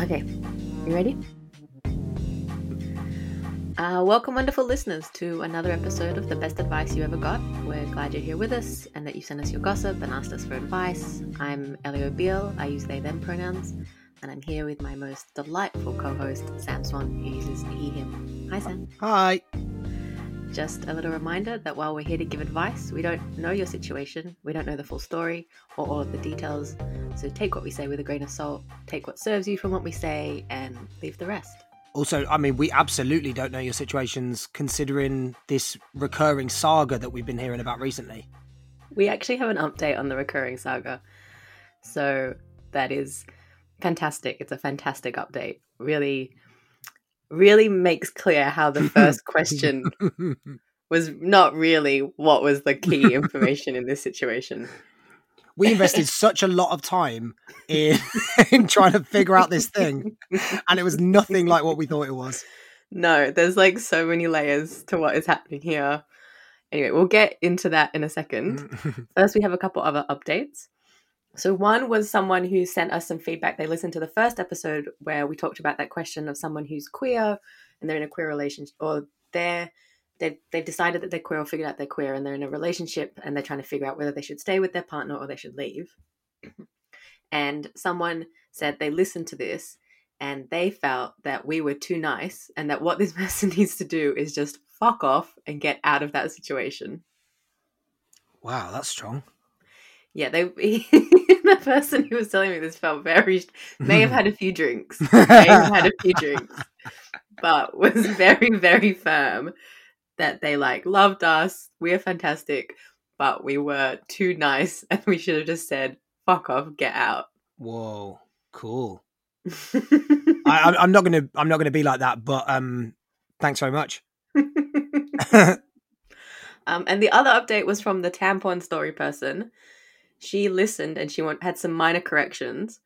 Okay, you ready? Uh, welcome, wonderful listeners, to another episode of The Best Advice You Ever Got. We're glad you're here with us and that you sent us your gossip and asked us for advice. I'm Elio Beale, I use they them pronouns, and I'm here with my most delightful co host, Sam Swan, who uses he him. Hi, Sam. Hi. Just a little reminder that while we're here to give advice, we don't know your situation, we don't know the full story or all of the details. So take what we say with a grain of salt, take what serves you from what we say, and leave the rest. Also, I mean, we absolutely don't know your situations considering this recurring saga that we've been hearing about recently. We actually have an update on the recurring saga. So that is fantastic. It's a fantastic update. Really really makes clear how the first question was not really what was the key information in this situation. We invested such a lot of time in, in trying to figure out this thing, and it was nothing like what we thought it was. No, there's like so many layers to what is happening here. Anyway, we'll get into that in a second. First, we have a couple other updates. So one was someone who sent us some feedback. They listened to the first episode where we talked about that question of someone who's queer and they're in a queer relationship, or they're they've, they've decided that they're queer or figured out they're queer and they're in a relationship and they're trying to figure out whether they should stay with their partner or they should leave. And someone said they listened to this and they felt that we were too nice and that what this person needs to do is just fuck off and get out of that situation. Wow, that's strong yeah, they the person who was telling me this felt very may have had a few drinks, may have had a few drinks, but was very very firm that they like loved us. We're fantastic, but we were too nice, and we should have just said "fuck off, get out." Whoa, cool. I, I'm not gonna I'm not gonna be like that, but um, thanks very much. um, and the other update was from the tampon story person she listened and she want, had some minor corrections.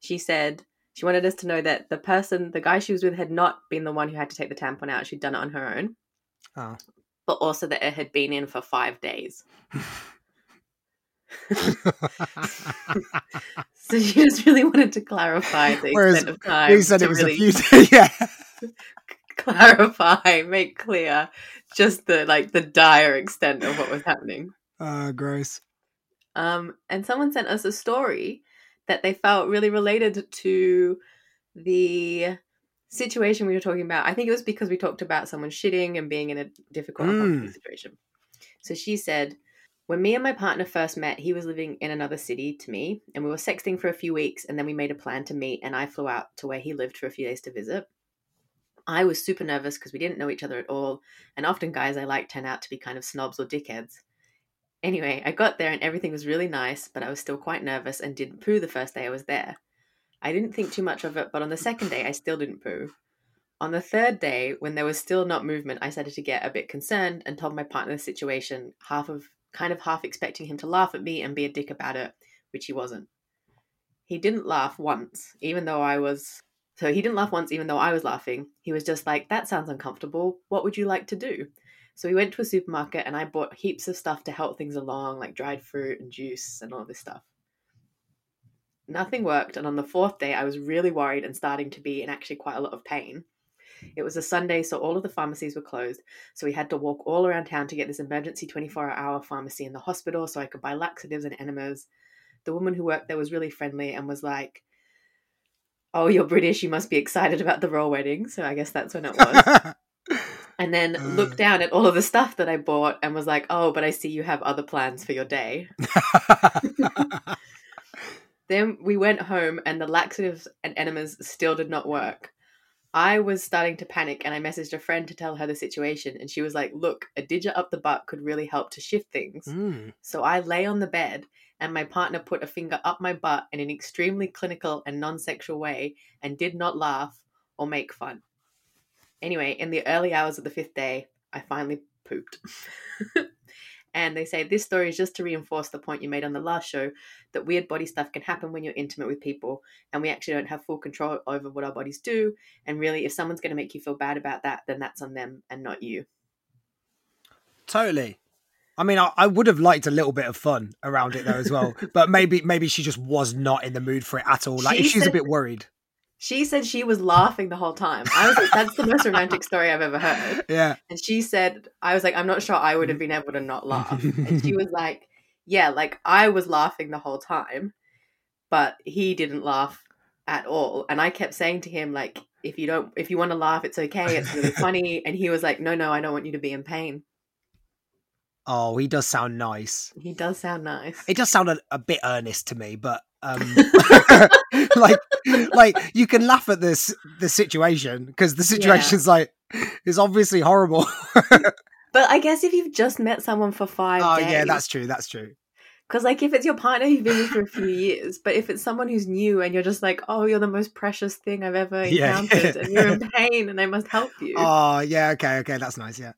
She said she wanted us to know that the person, the guy she was with, had not been the one who had to take the tampon out. She'd done it on her own. Oh. But also that it had been in for five days. so she just really wanted to clarify the Whereas extent of time. We said it was really a few days. Yeah. clarify, make clear just the like the dire extent of what was happening. Uh gross. Um, and someone sent us a story that they felt really related to the situation we were talking about. I think it was because we talked about someone shitting and being in a difficult mm. situation. So she said, when me and my partner first met, he was living in another city to me, and we were sexting for a few weeks, and then we made a plan to meet, and I flew out to where he lived for a few days to visit. I was super nervous because we didn't know each other at all, and often guys I like turn out to be kind of snobs or dickheads. Anyway, I got there and everything was really nice, but I was still quite nervous and didn't poo the first day I was there. I didn't think too much of it, but on the second day, I still didn't poo. On the third day, when there was still not movement, I started to get a bit concerned and told my partner the situation, half of kind of half expecting him to laugh at me and be a dick about it, which he wasn't. He didn't laugh once, even though I was so he didn't laugh once even though I was laughing. He was just like, "That sounds uncomfortable. What would you like to do?" So we went to a supermarket and I bought heaps of stuff to help things along, like dried fruit and juice and all this stuff. Nothing worked, and on the fourth day, I was really worried and starting to be in actually quite a lot of pain. It was a Sunday, so all of the pharmacies were closed. So we had to walk all around town to get this emergency 24 hour pharmacy in the hospital so I could buy laxatives and enemas. The woman who worked there was really friendly and was like, Oh, you're British, you must be excited about the royal wedding. So I guess that's when it was. and then uh, looked down at all of the stuff that I bought and was like, "Oh, but I see you have other plans for your day." then we went home and the laxatives and enemas still did not work. I was starting to panic and I messaged a friend to tell her the situation and she was like, "Look, a digit up the butt could really help to shift things." Mm. So I lay on the bed and my partner put a finger up my butt in an extremely clinical and non-sexual way and did not laugh or make fun. Anyway, in the early hours of the fifth day, I finally pooped. and they say this story is just to reinforce the point you made on the last show that weird body stuff can happen when you're intimate with people and we actually don't have full control over what our bodies do. And really, if someone's going to make you feel bad about that, then that's on them and not you. Totally. I mean, I, I, would have liked a little bit of fun around it though as well, but maybe maybe she just was not in the mood for it at all. Like, she if she's said, a bit worried, She said she was laughing the whole time. I was like, that's the most romantic story I've ever heard. Yeah. And she said, I was like, I'm not sure I would have mm. been able to not laugh. And she was like, Yeah, like I was laughing the whole time, but he didn't laugh at all. And I kept saying to him, like, if you don't, if you want to laugh, it's okay. It's really funny. And he was like, No, no, I don't want you to be in pain. Oh, he does sound nice. He does sound nice. It does sound a, a bit earnest to me, but um like like you can laugh at this the situation because the situation's like is obviously horrible. But I guess if you've just met someone for five oh days, yeah, that's true. That's true. Because, like, if it's your partner you've been with for a few years, but if it's someone who's new and you're just like, oh, you're the most precious thing I've ever Yeah. encountered, and you're in pain and I must help you. Oh yeah, okay, okay, that's nice. Yeah.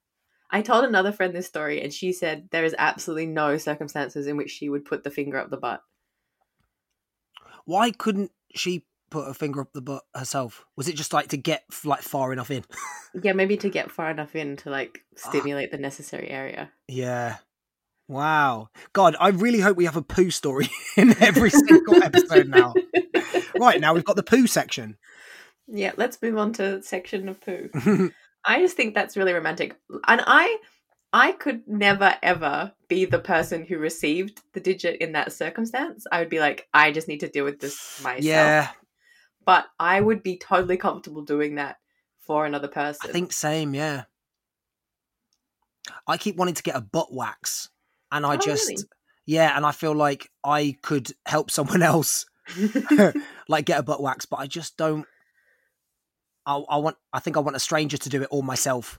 I told another friend this story, and she said there is absolutely no circumstances in which she would put the finger up the butt. Why couldn't she put her finger up the butt herself? Was it just like to get like far enough in? Yeah, maybe to get far enough in to, like, Ah. stimulate the necessary area. Yeah. Wow. God, I really hope we have a poo story in every single episode now. Right, now we've got the poo section. Yeah, let's move on to section of poo. I just think that's really romantic. And I I could never ever be the person who received the digit in that circumstance. I would be like, I just need to deal with this myself. yeah, But I would be totally comfortable doing that for another person. I think same, yeah. I keep wanting to get a butt wax and I Oh, just really? yeah, and I feel like I could help someone else like get a butt wax, but I just don't I, I want I think I want a stranger to do it all myself.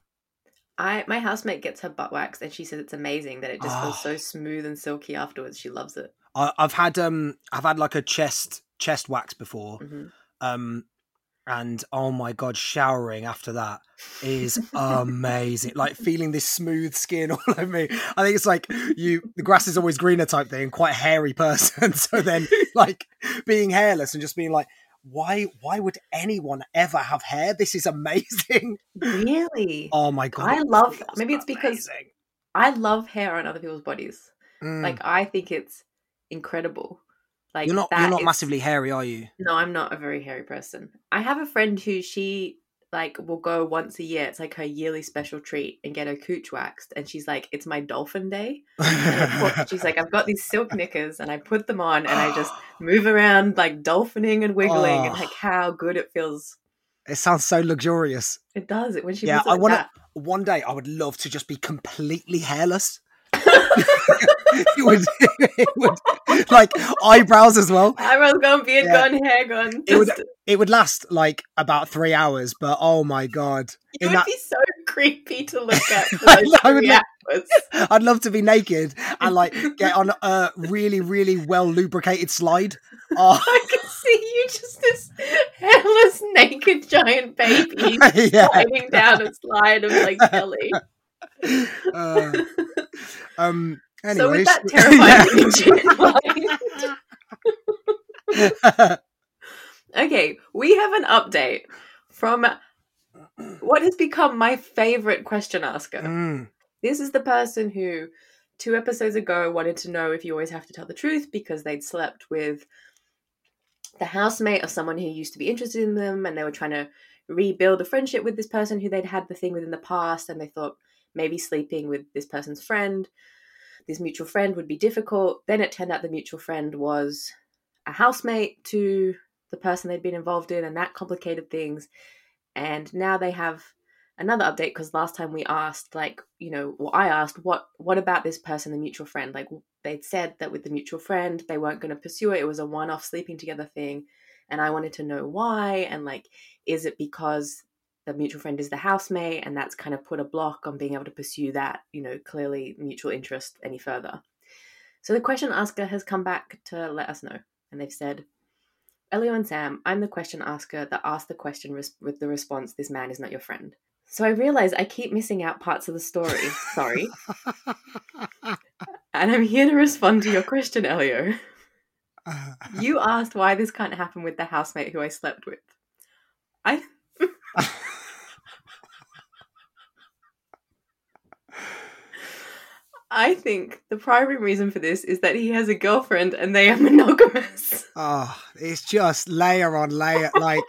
I my housemate gets her butt waxed and she says it's amazing that it just Oh. feels so smooth and silky afterwards. She loves it. I, I've had um I've had like a chest chest wax before. hmm um and oh my god showering after that is amazing like feeling this smooth skin all over me i think it's like you the grass is always greener type thing quite a hairy person so then like being hairless and just being like why why would anyone ever have hair this is amazing Really? oh my god I love- feels maybe it's because- amazing. I love hair on other people's bodies. Mm. Like I think it's incredible. Like you're not you're not is- massively hairy are you No, I'm not a very hairy person. I have a friend who she like will go once a year. It's like her yearly special treat and get her cooch waxed. And she's like, "It's my dolphin day." And she's like, "I've got these silk knickers and I put them on and I just move around like dolphining and wiggling and Oh. like how good it feels." it sounds so luxurious It does it when she Yeah, it I like wanna- one day I would love to just be completely hairless. it would, it would, like eyebrows as well. Eyebrows gone, beard Yeah. gone, hair gone. It would- It would last like about three hours, but oh my god, it would that- be so creepy to look at I would hours. I'd love to be naked and like get on a really, really well lubricated slide. Oh, I can see you just this hairless, naked giant baby yeah. sliding down a slide of like Kelly. Uh, um. Anyways, so with that terrifying image in mind, okay, we have an update from what has become my favorite question asker. Mm, This is the person who two episodes ago wanted to know if you always have to tell the truth because they'd slept with the housemate of someone who used to be interested in them and they were trying to rebuild a friendship with this person who they'd had the thing with in the past and they thought maybe sleeping with this person's friend this mutual friend would be difficult. Then it turned out the mutual friend was a housemate to the person they'd been involved in and that complicated things. And now they have another update because last time we asked like you know well i asked what what about this person the mutual friend? Like they'd said that with the mutual friend they weren't going to pursue it. It was a one-off sleeping together thing. And i wanted to know why and like is it because the mutual friend is the housemate and that's kind of put a block on being able to pursue that you know clearly mutual interest any further so the question asker has come back to let us know and they've said Elio and Sam, I'm the question asker that asked the question res- with the response, This man is not your friend. So I realize I keep missing out parts of the story. Sorry. and I'm here to respond to your question, Elio. You asked why this can't happen with the housemate who I slept with. I. I think the primary reason for this is that he has a girlfriend and they are monogamous. oh, it's just layer on layer. Like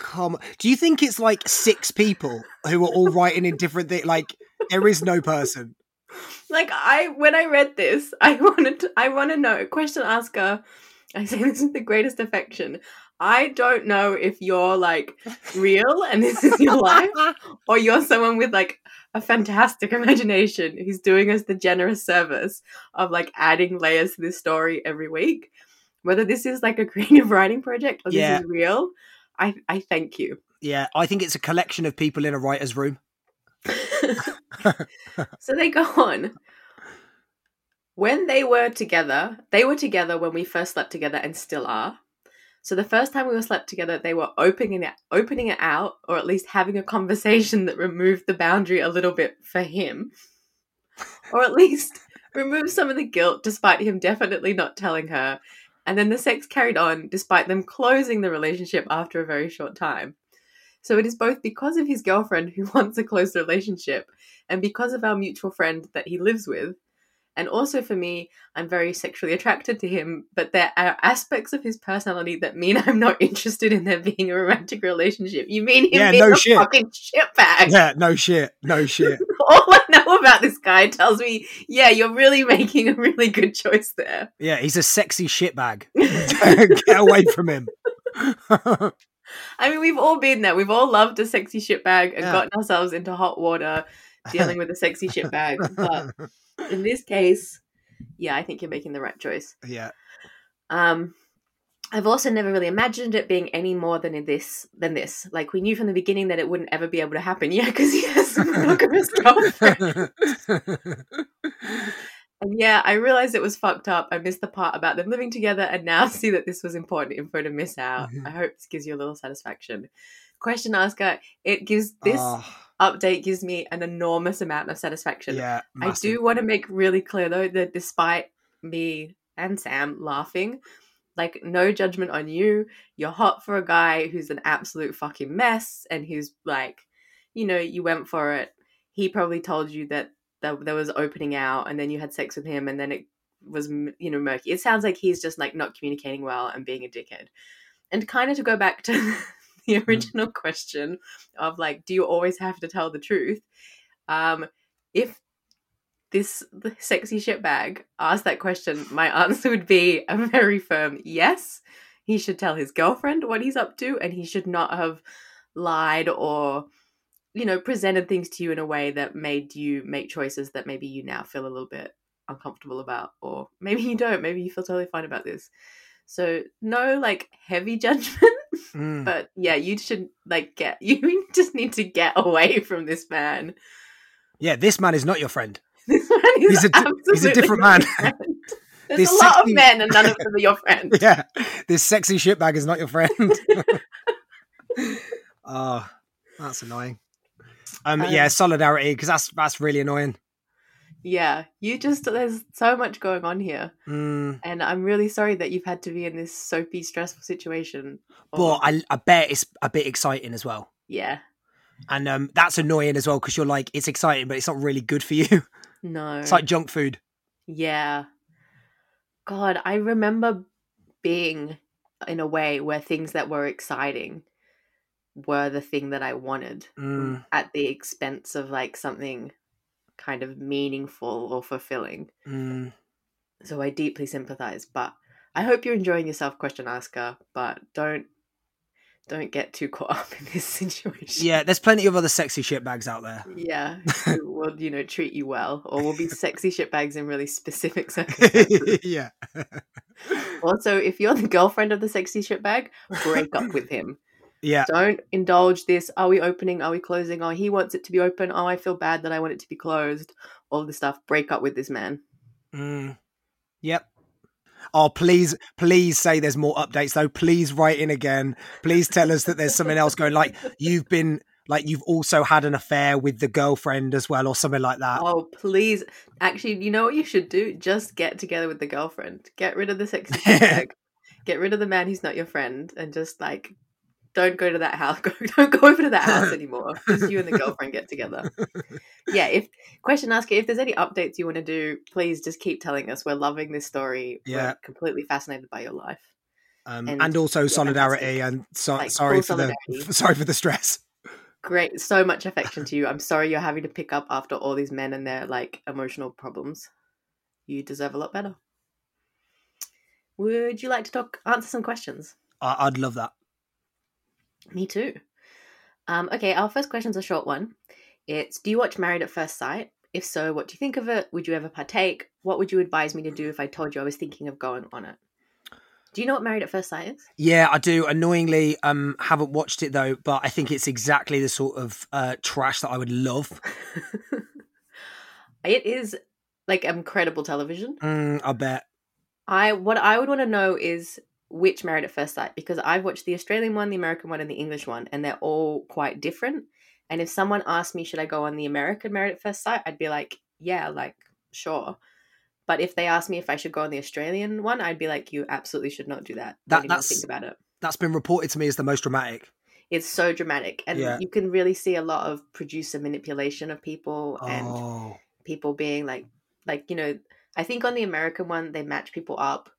come. Do you think it's like six people who are all writing in different things? Like there is no person. Like I, when I read this, I wanted, to, I want to know. Question asker. I say this is the greatest affection. I don't know if you're like real and this is your life, or you're someone with like a fantastic imagination who's doing us the generous service of like adding layers to this story every week. Whether this is like a creative writing project or Yeah. this is real, I I thank you. Yeah, I think it's a collection of people in a writer's room. so they go on. When they were together, they were together when we first slept together and still are. So the first time we were slept together, they were opening it, opening it out, or at least having a conversation that removed the boundary a little bit for him, or at least removed some of the guilt, despite him definitely not telling her. And then the sex carried on, despite them closing the relationship after a very short time. So it is both because of his girlfriend who wants a close relationship, and because of our mutual friend that he lives with. And also for me, I'm very sexually attracted to him, but there are aspects of his personality that mean I'm not interested in there being a romantic relationship. You mean him Yeah, being no a shit. fucking shitbag? Yeah, no shit, no shit. All I know about this guy tells me, yeah, you're really making a really good choice there. Yeah, he's a sexy shitbag. Get away from him. I mean, we've all been there. We've all loved a sexy shitbag and Yeah. gotten ourselves into hot water dealing with a sexy shitbag. But in this case, yeah, I think you're making the right choice. yeah, Um, I've also never really imagined it being any more than in this than this. Like we knew from the beginning that it wouldn't ever be able to happen. Yeah, because he has monogamous girlfriend. And yeah, I realized it was fucked up. I missed the part about them living together, and now see that this was important info to miss out. Mhm. I hope this gives you a little satisfaction. Question asker, it gives this Oh, update gives me an enormous amount of satisfaction. yeah, I do want to make really clear though that despite me and Sam laughing, like no judgment on you. You're hot for a guy who's an absolute fucking mess and who's like, you know, you went for it. He probably told you that that there was opening out and then you had sex with him and then it was you know murky. It sounds like he's just like not communicating well and being a dickhead. And kind of to go back to the original question of like do you always have to tell the truth? Um if this sexy shitbag asked that question, my answer would be a very firm yes. He should tell his girlfriend what he's up to, and he should not have lied or, you know, presented things to you in a way that made you make choices that maybe you now feel a little bit uncomfortable about, or maybe you don't. Maybe you feel totally fine about this. So no like heavy judgment, Mm. but yeah, you should like get you just need to get away from this man. Yeah, this man is not your friend. This man is He's a he's a different man. There's This a lot sexy- of men, and none of them are your friend. Yeah, this sexy shitbag is not your friend. oh, that's annoying. Um, yeah, Um, solidarity because that's that's really annoying. Yeah, you just there's so much going on here, Mm, and I'm really sorry that you've had to be in this soapy, stressful situation. but I, I bet it's a bit exciting as well, yeah, and um, that's annoying as well because you're like it's exciting, but it's not really good for you. no, it's like junk food. yeah. God, I remember being in a way where things that were exciting were the thing that I wanted Mm, at the expense of like something kind of meaningful or fulfilling. mm. So I deeply sympathize, but I hope you're enjoying yourself, question asker, but don't don't get too caught up in this situation. Yeah, there's plenty of other sexy shitbags out there. Yeah. who will, you know, treat you well. Or will be sexy shitbags in really specific circumstances. yeah. also, if you're the girlfriend of the sexy shitbag, break up with him. Yeah. Don't indulge this. Are we opening? Are we closing? Oh, he wants it to be open. Oh, I feel bad that I want it to be closed. All this stuff. Break up with this man. Mm. Yep. Oh, please, please say there's more updates though. Please write in again. Please tell us that there's something else going. Like you've been, like you've also had an affair with the girlfriend as well, or something like that. Oh, please. Actually, you know what you should do? Just get together with the girlfriend. Get rid of the sexy shitbag. get rid of the man who's not your friend and just like don't go to that house. Go, don't go over to that house anymore. Just you and the girlfriend get together. Yeah, if question asker, if there's any updates you want to do, please just keep telling us. We're loving this story. Yeah. We're completely fascinated by your life. Um, And and, also solidarity and so, Like, sorry for the sorry for the stress. Great, so much affection to you. I'm sorry you're having to pick up after all these men and their like emotional problems. You deserve a lot better. Would you like to talk answer some questions? I, I'd love that. Me too. Um, okay, our first question's a short one. It's Do you watch Married at First Sight? If so, what do you think of it? Would you ever partake? What would you advise me to do if I told you I was thinking of going on it? Do you know what Married at First Sight is? Yeah, I do. Annoyingly, um, haven't watched it though, but I think it's exactly the sort of uh, trash that I would love. it is like incredible television. Mm, I bet. I what I would want to know is which Married at First Sight because I've watched the Australian one, the American one, and the English one, and they're all quite different. And if someone asked me, should I go on the American Married at First Sight, I'd be like, yeah, like sure. But if they asked me if I should go on the Australian one, I'd be like, you absolutely should not do that. that that's, think about it. That's been reported to me as the most dramatic. It's so dramatic, and Yeah. you can really see a lot of producer manipulation of people and Oh, people being like like you know i think on the american one they match people up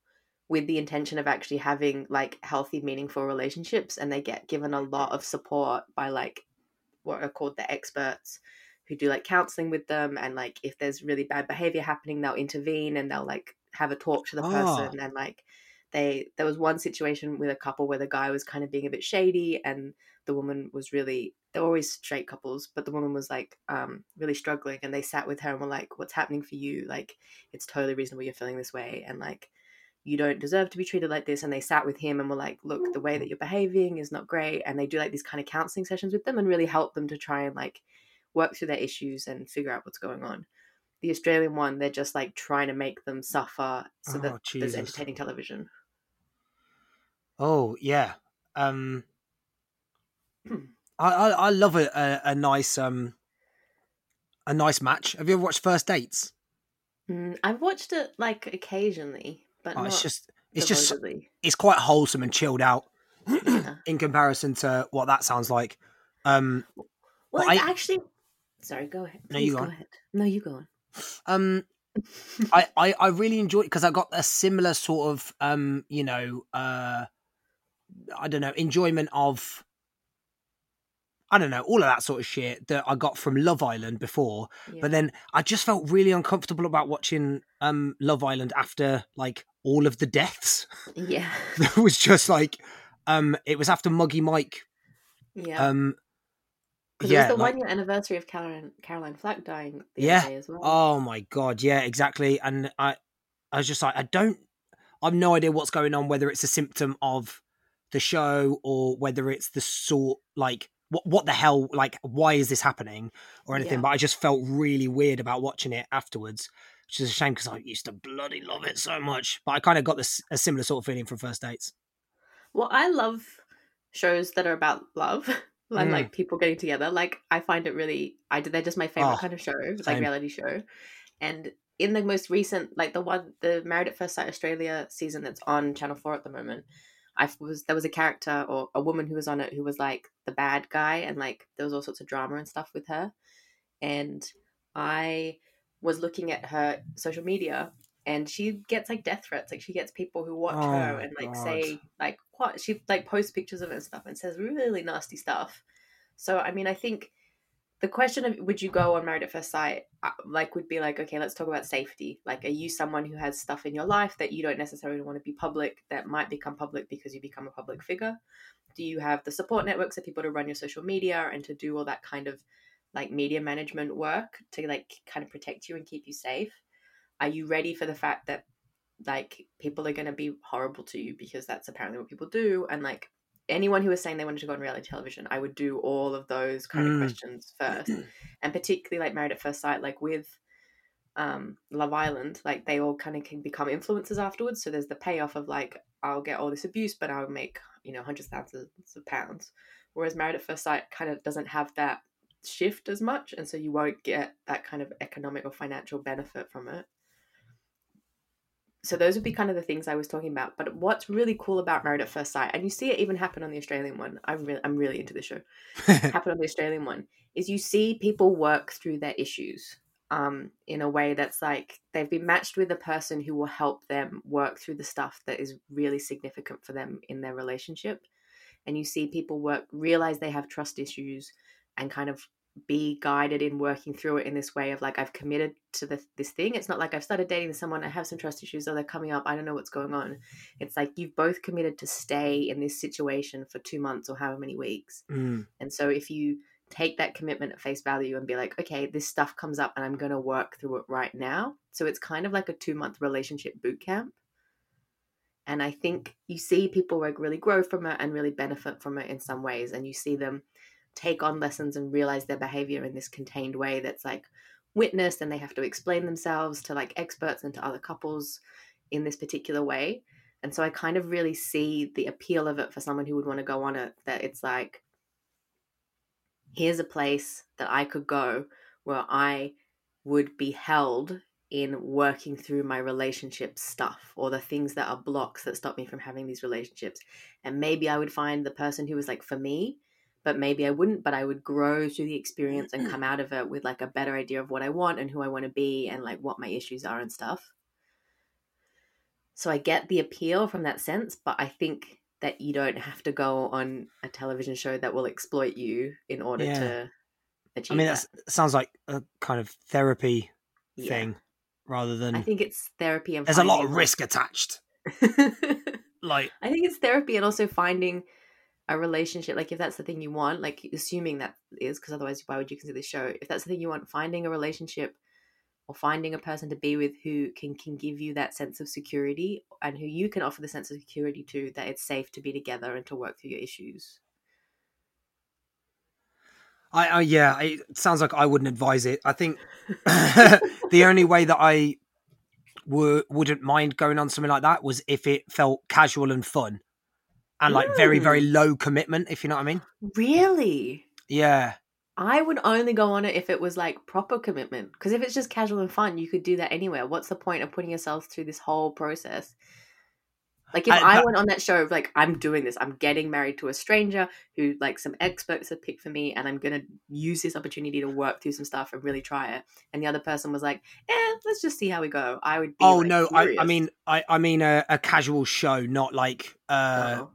with the intention of actually having like healthy meaningful relationships and they get given a lot of support by like what are called the experts who do like counseling with them and like if there's really bad behavior happening they'll intervene and they'll like have a talk to the Ah. person and like they there was one situation with a couple where the guy was kind of being a bit shady and the woman was really they're always straight couples but the woman was like um really struggling and they sat with her and were like what's happening for you? Like it's totally reasonable you're feeling this way. And like you don't deserve to be treated like this and they sat with him and were like look the way that you're behaving is not great and they do like these kind of counseling sessions with them and really help them to try and like work through their issues and figure out what's going on the australian one they're just like trying to make them suffer so Oh, that there's entertaining television oh yeah. Um, Hmm. I, I I love a, a a nice um a nice match. Have you ever watched First Dates? Mm, I've watched it like occasionally, but Oh, it's just it's just it's quite wholesome and chilled out Yeah. in comparison to what that sounds like. Um, Well, I- actually. Sorry, go ahead. No, you go go ahead. No, you go on. um, I, I I really enjoyed because I got a similar sort of um, you know, uh, I don't know, enjoyment of. I don't know all of that sort of shit that I got from Love Island before, Yeah. but then I just felt really uncomfortable about watching um Love Island after like all of the deaths. yeah, it was just like um it was after Muggy Mike yeah. um yeah it was the like- one year anniversary of Caroline Caroline Flack dying the Yeah. other day as well. Oh my god, yeah, exactly. And I, I was just like, I don't, I've no idea what's going on. Whether it's a symptom of the show or whether it's the sort, like, what, what the hell, like, why is this happening or anything? Yeah. But I just felt really weird about watching it afterwards, which is a shame because I used to bloody love it so much. But I kind of got this a similar sort of feeling from First Dates. Well, I love shows that are about love and Mm. like people getting together. Like I find it really, I they're just my favorite Oh, kind of show, like reality show. And in the most recent, like the one, the Married at First Sight Australia season that's on Channel Four at the moment, I was there was a character or a woman who was on it who was like the bad guy, and like there was all sorts of drama and stuff with her. And I was looking at her social media and she gets like death threats. Like she gets people who watch Oh her and like God. say like what she like posts pictures of it and stuff and says really nasty stuff. So i mean i think the question of would you go on married at first sight uh, like would be like okay let's talk about safety. Like are you someone who has stuff in your life that you don't necessarily want to be public that might become public because you become a public figure? Do you have the support networks of people to run your social media and to do all that kind of like media management work to like kind of protect you and keep you safe. Are you ready for the fact that like people are going to be horrible to you because that's apparently what people do? And like anyone who was saying they wanted to go on reality television i would do all of those kind Mm. of questions first. And particularly like married at first sight like with um love island like they all kind of can become influencers afterwards. So there's the payoff of like i'll get all this abuse but i'll make you know hundreds of thousands of pounds. Whereas married at first sight kind of doesn't have that shift as much and so you won't get that kind of economic or financial benefit from it so those would be kind of the things I was talking about. But what's really cool about Married at First Sight, and you see it even happen on the Australian one. I'm really, I'm really into this show. happen on the Australian one is you see people work through their issues. um, in a way that's like they've been matched with a person who will help them work through the stuff that is really significant for them in their relationship. And you see people work, realize they have trust issues, and kind of be guided in working through it in this way of like I've committed to the, this thing. It's not like I've started dating someone, I have some trust issues, or they're coming up, I don't know what's going on. It's like you've both committed to stay in this situation for two months or however many weeks. Mm. And so if you take that commitment at face value and be like, okay, this stuff comes up and I'm going to work through it right now. So it's kind of like a two month relationship boot camp. And I think you see people like really grow from it and really benefit from it in some ways. And you see them take on lessons and realize their behavior in this contained way that's like witnessed and they have to explain themselves to like experts and to other couples in this particular way. And so I kind of really see the appeal of it for someone who would want to go on it that it's like, here's a place that I could go where I would be held in working through my relationship stuff or the things that are blocks that stop me from having these relationships. And maybe I would find the person who was like for me, but maybe I wouldn't, but I would grow through the experience and mm. come out of it with like a better idea of what I want and who I want to be and like what my issues are and stuff. So I get the appeal from that sense, but I think that you don't have to go on a television show that will exploit you in order Yeah. to achieve I mean, that. sounds like a kind of therapy Yeah. thing rather than. I think it's therapy and there's a lot of risk attached. Like, I think it's therapy and also finding a relationship. Like if that's the thing you want, like assuming that is, because otherwise, why would you consider the show? If that's the thing you want, finding a relationship or finding a person to be with who can can give you that sense of security and who you can offer the sense of security to that it's safe to be together and to work through your issues. I, I yeah, it sounds like I wouldn't advise it. I think the only way that I would wouldn't mind going on something like that was if it felt casual and fun, and like very very low commitment. If you know what I mean? Really? Yeah, I would only go on it if it was like proper commitment. Because if it's just casual and fun, you could do that anywhere. What's the point of putting yourself through this whole process? Like if I- I, went on that show of like I'm doing this, I'm getting married to a stranger who like some experts have picked for me, and I'm gonna use this opportunity to work through some stuff and really try it. And the other person was like, "Eh, let's just see how we go." I would. be Oh like, no, I, I mean I, I mean a, a casual show, not like uh Oh.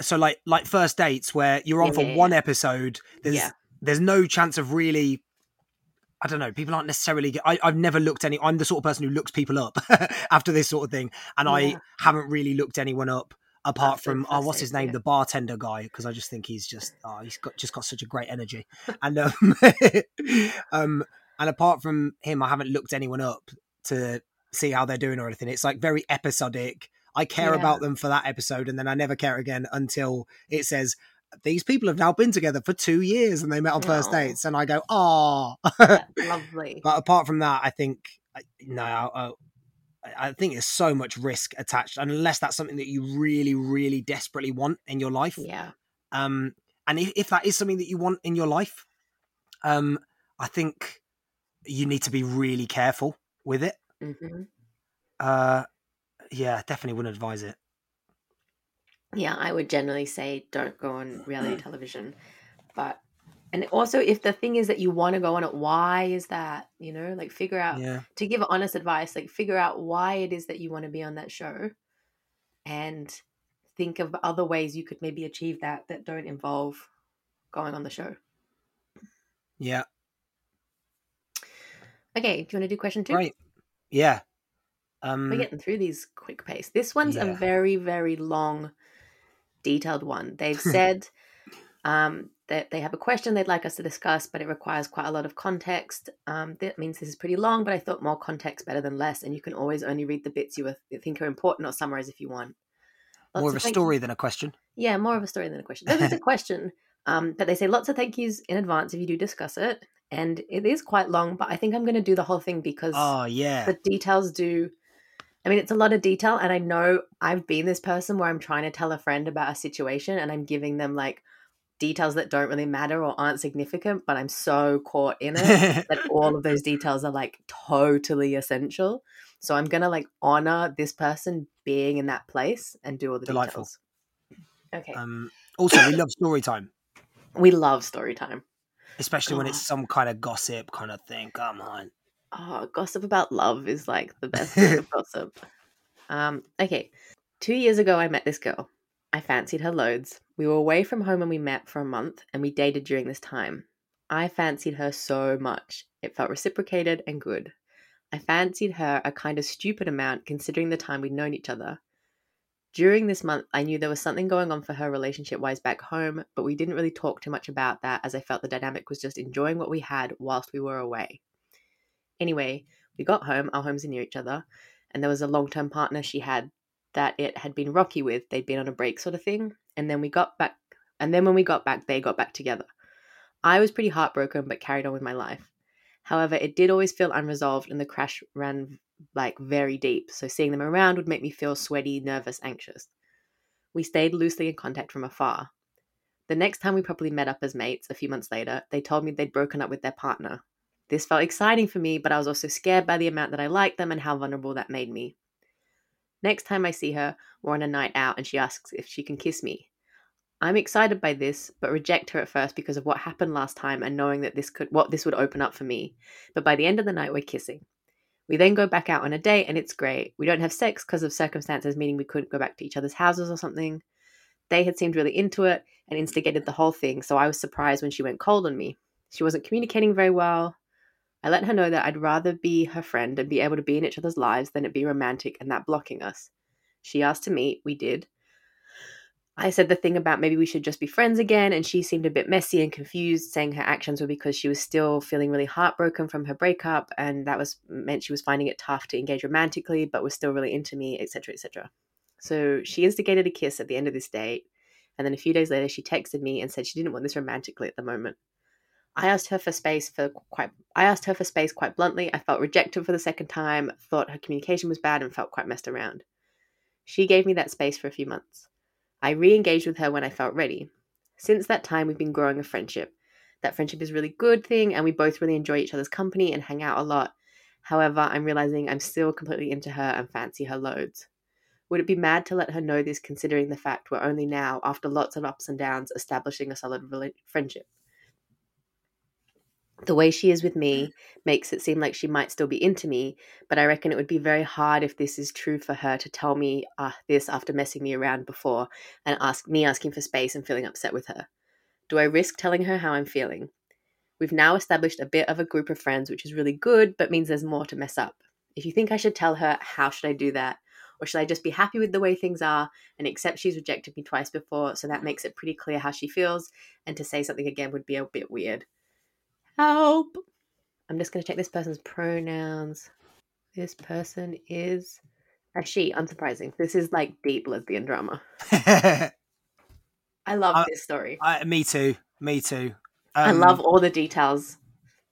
So like like first dates where you're on Yeah, for yeah, yeah. one episode. There's Yeah. there's no chance of really. I don't know. People aren't necessarily. I, I've never looked any. I'm the sort of person who looks people up after this sort of thing, and I haven't really looked anyone up apart from oh, what's his name, yeah. the bartender guy, because I just think he's just oh, he's got just got such a great energy, and um, um, and apart from him, I haven't looked anyone up to see how they're doing or anything. It's like very episodic. I care Yeah. about them for that episode, and then I never care again until it says these people have now been together for two years and they met on first dates, and I go, ah, lovely. but apart from that, I think no, I I think there's so much risk attached, unless that's something that you really, really desperately want in your life. Yeah. Um, and if, if that is something that you want in your life, um, I think you need to be really careful with it. hmm Uh, yeah, definitely wouldn't advise it. Yeah, I would generally say don't go on reality television. But and also if the thing is that you want to go on it, why is that? You know, like figure out Yeah, to give honest advice, like figure out why it is that you want to be on that show and think of other ways you could maybe achieve that that don't involve going on the show. yeah, Okay, do you want to do question two? right, yeah. Um, We're getting through these quick pace. This one's a very, very long, detailed one. They've said um, that they have a question they'd like us to discuss, but it requires quite a lot of context. Um, that means this is pretty long, but I thought more context better than less, and you can always only read the bits you think are important or summarize if you want. Lots more of a thank- story than a question. Yeah, more of a story than a question. This is a question, um, but they say lots of thank yous in advance if you do discuss it, and it is quite long. But I think I'm going to do the whole thing because Oh yeah, the details do i mean it's a lot of detail and i know i've been this person where i'm trying to tell a friend about a situation and i'm giving them like details that don't really matter or aren't significant but i'm so caught in it that all of those details are like totally essential so i'm gonna like honor this person being in that place and do all the Delightful. details okay um, also, we love story time. we love story time especially when it's some kind of gossip kind of thing. Come on. Oh, gossip about love is like the best kind of gossip. Um, okay. Two years ago, I met this girl. I fancied her loads. We were away from home when we met for a month, and we dated during this time. I fancied her so much. It felt reciprocated and good. I fancied her a kind of stupid amount considering the time we'd known each other. During this month, I knew there was something going on for her relationship wise back home, but we didn't really talk too much about that as I felt the dynamic was just enjoying what we had whilst we were away. Anyway, we got home, our homes are near each other, and there was a long term partner she had that it had been rocky with. They'd been on a break sort of thing. And then we got back, and then when we got back, they got back together. I was pretty heartbroken, but carried on with my life. However, it did always feel unresolved, and the crash ran like very deep, so seeing them around would make me feel sweaty, nervous, anxious. We stayed loosely in contact from afar. The next time we properly met up as mates, a few months later, they told me they'd broken up with their partner. This felt exciting for me, but I was also scared by the amount that I liked them and how vulnerable that made me. Next time I see her, we're on a night out and she asks if she can kiss me. I'm excited by this, but reject her at first because of what happened last time and knowing that this could what this would open up for me. But by the end of the night we're kissing. We then go back out on a date and it's great. We don't have sex because of circumstances, meaning we couldn't go back to each other's houses or something. They had seemed really into it and instigated the whole thing, so I was surprised when she went cold on me. She wasn't communicating very well. I let her know that I'd rather be her friend and be able to be in each other's lives than it be romantic and that blocking us. She asked to meet, we did. I said the thing about maybe we should just be friends again, and she seemed a bit messy and confused, saying her actions were because she was still feeling really heartbroken from her breakup, and that was meant she was finding it tough to engage romantically, but was still really into me, etc., etc. So she instigated a kiss at the end of this date, and then a few days later, she texted me and said she didn't want this romantically at the moment. I asked her for space for quite. I asked her for space quite bluntly. I felt rejected for the second time, thought her communication was bad, and felt quite messed around. She gave me that space for a few months. I re engaged with her when I felt ready. Since that time, we've been growing a friendship. That friendship is a really good thing, and we both really enjoy each other's company and hang out a lot. However, I'm realizing I'm still completely into her and fancy her loads. Would it be mad to let her know this considering the fact we're only now, after lots of ups and downs, establishing a solid friendship? The way she is with me makes it seem like she might still be into me, but I reckon it would be very hard if this is true for her to tell me uh, this after messing me around before and ask me asking for space and feeling upset with her. Do I risk telling her how I'm feeling? We've now established a bit of a group of friends, which is really good, but means there's more to mess up. If you think I should tell her, how should I do that? Or should I just be happy with the way things are and accept she's rejected me twice before, so that makes it pretty clear how she feels, and to say something again would be a bit weird? Help! I'm just going to check this person's pronouns. This person is a she. Unsurprising. This is like deep lesbian drama. I love uh, this story. I, me too. Me too. Um, I love all the details.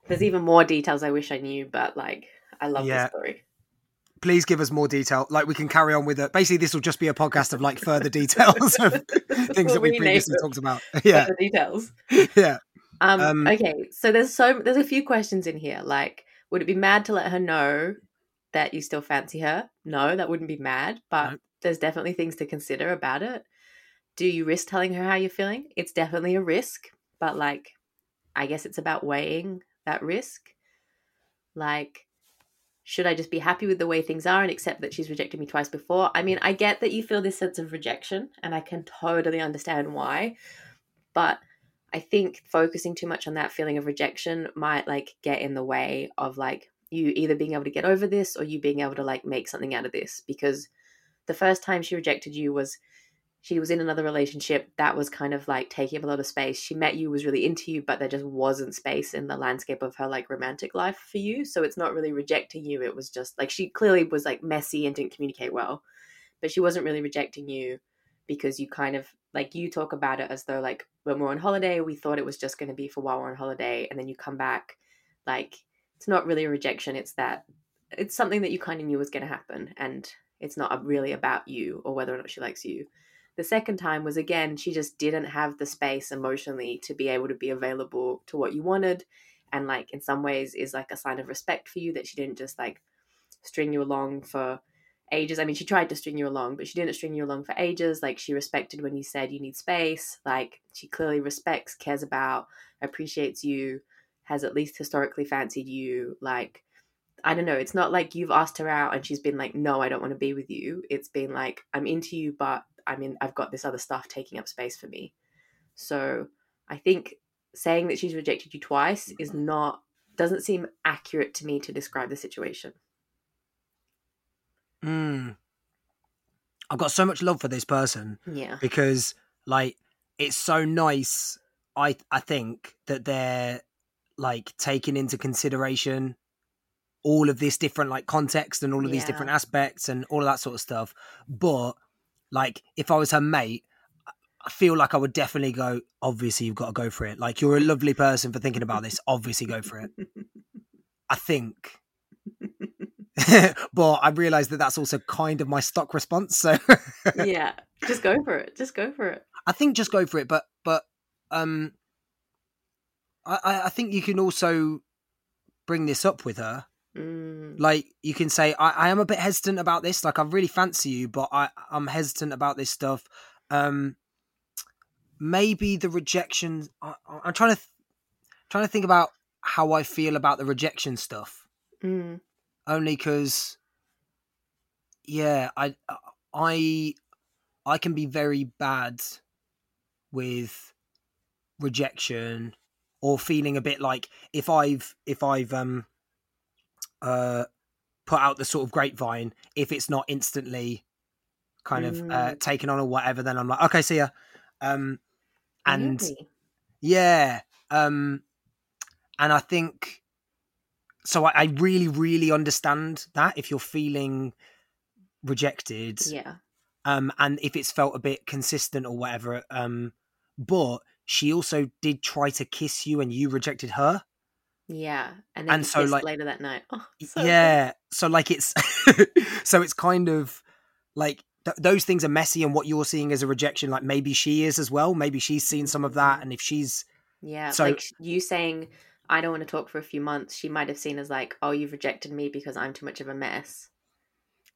There's even more details I wish I knew, but like, I love yeah. this story please give us more detail. Like we can carry on with it. Basically, this will just be a podcast of like further details of things that we previously talked about. Yeah, details. Yeah. Um, um, okay, so there's so there's a few questions in here. Like, would it be mad to let her know that you still fancy her? No, that wouldn't be mad, but no. there's definitely things to consider about it. Do you risk telling her how you're feeling? It's definitely a risk, but like, I guess it's about weighing that risk. Like, should I just be happy with the way things are and accept that she's rejected me twice before? I mean, I get that you feel this sense of rejection, and I can totally understand why, but I think focusing too much on that feeling of rejection might like get in the way of like you either being able to get over this or you being able to like make something out of this because the first time she rejected you was she was in another relationship that was kind of like taking up a lot of space. She met you, was really into you, but there just wasn't space in the landscape of her like romantic life for you. So it's not really rejecting you. It was just like she clearly was like messy and didn't communicate well, but she wasn't really rejecting you because you kind of like you talk about it as though like when we're on holiday we thought it was just going to be for while we're on holiday and then you come back like it's not really a rejection it's that it's something that you kind of knew was going to happen and it's not really about you or whether or not she likes you. The second time was again she just didn't have the space emotionally to be able to be available to what you wanted and like in some ways is like a sign of respect for you that she didn't just like string you along for ages. I mean, she tried to string you along, but she didn't string you along for ages. Like, she respected when you said you need space. Like, she clearly respects, cares about, appreciates you, has at least historically fancied you. Like, I don't know, it's not like you've asked her out and she's been like, no, I don't want to be with you. It's been like, I'm into you, but I mean, I've got this other stuff taking up space for me. So I think saying that she's rejected you twice is mm-hmm. not, doesn't seem accurate to me to describe the situation. Mm. I've got so much love for this person Yeah. because, like, it's so nice. I I think that they're like taking into consideration all of this different like context and all of these different aspects and all of that sort of stuff. But like, if I was her mate, I feel like I would definitely go. Obviously, you've got to go for it. Like, you're a lovely person for thinking about this. Obviously, go for it. I think. but I realised that that's also kind of my stock response. So yeah. Just go for it. Just go for it. I think just go for it. But but um, I I- I think you can also bring this up with her. Mm. Like you can say, I, I am a bit hesitant about this. Like I really fancy you, but I I'm hesitant about this stuff. Um, maybe the rejection. I, I'm trying to th- trying to think about how I feel about the rejection stuff. Mm. Only because yeah i i i can be very bad with rejection or feeling a bit like if i've if i've um uh put out the sort of grapevine if it's not instantly kind of uh Mm. taken on or whatever then i'm like okay see ya um and Really? yeah. Um and I think so I, I really, really understand that if you're feeling rejected. Yeah. Um and if it's felt a bit consistent or whatever. Um but she also did try to kiss you and you rejected her. Yeah. And then And so, kissed like- later that night. Oh, so yeah. So like it's so it's kind of like th- those things are messy and what you're seeing as a rejection like maybe she is as well maybe she's seen some of that and if she's Yeah, So- like you saying, I don't want to talk for a few months, she might have seen as like, oh, you've rejected me because I'm too much of a mess.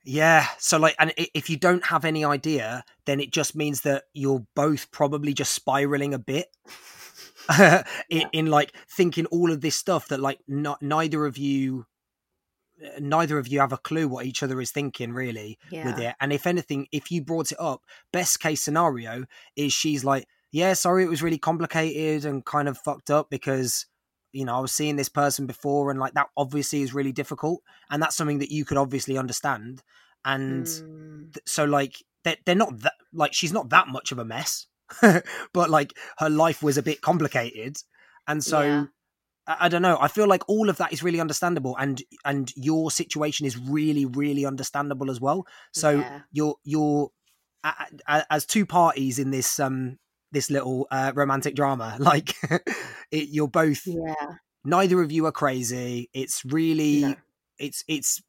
Yeah. So like, and if you don't have any idea, then it just means that you're both probably just spiraling a bit in, Yeah. in like thinking all of this stuff that like not, neither of you, uh, neither of you have a clue what each other is thinking really Yeah. with it. And if anything, if you brought it up, best case scenario is she's like, yeah, sorry, it was really complicated and kind of fucked up because you know I was seeing this person before and like that obviously is really difficult and that's something that you could obviously understand and Mm, th- so like they're, they're not that like she's not that much of a mess but like her life was a bit complicated and so Yeah. I, I don't know i feel like all of that is really understandable and and your situation is really really understandable as well so yeah. you're you're as two parties in this um this little uh, romantic drama like it, you're both Yeah. neither of you are crazy it's really No. it's it's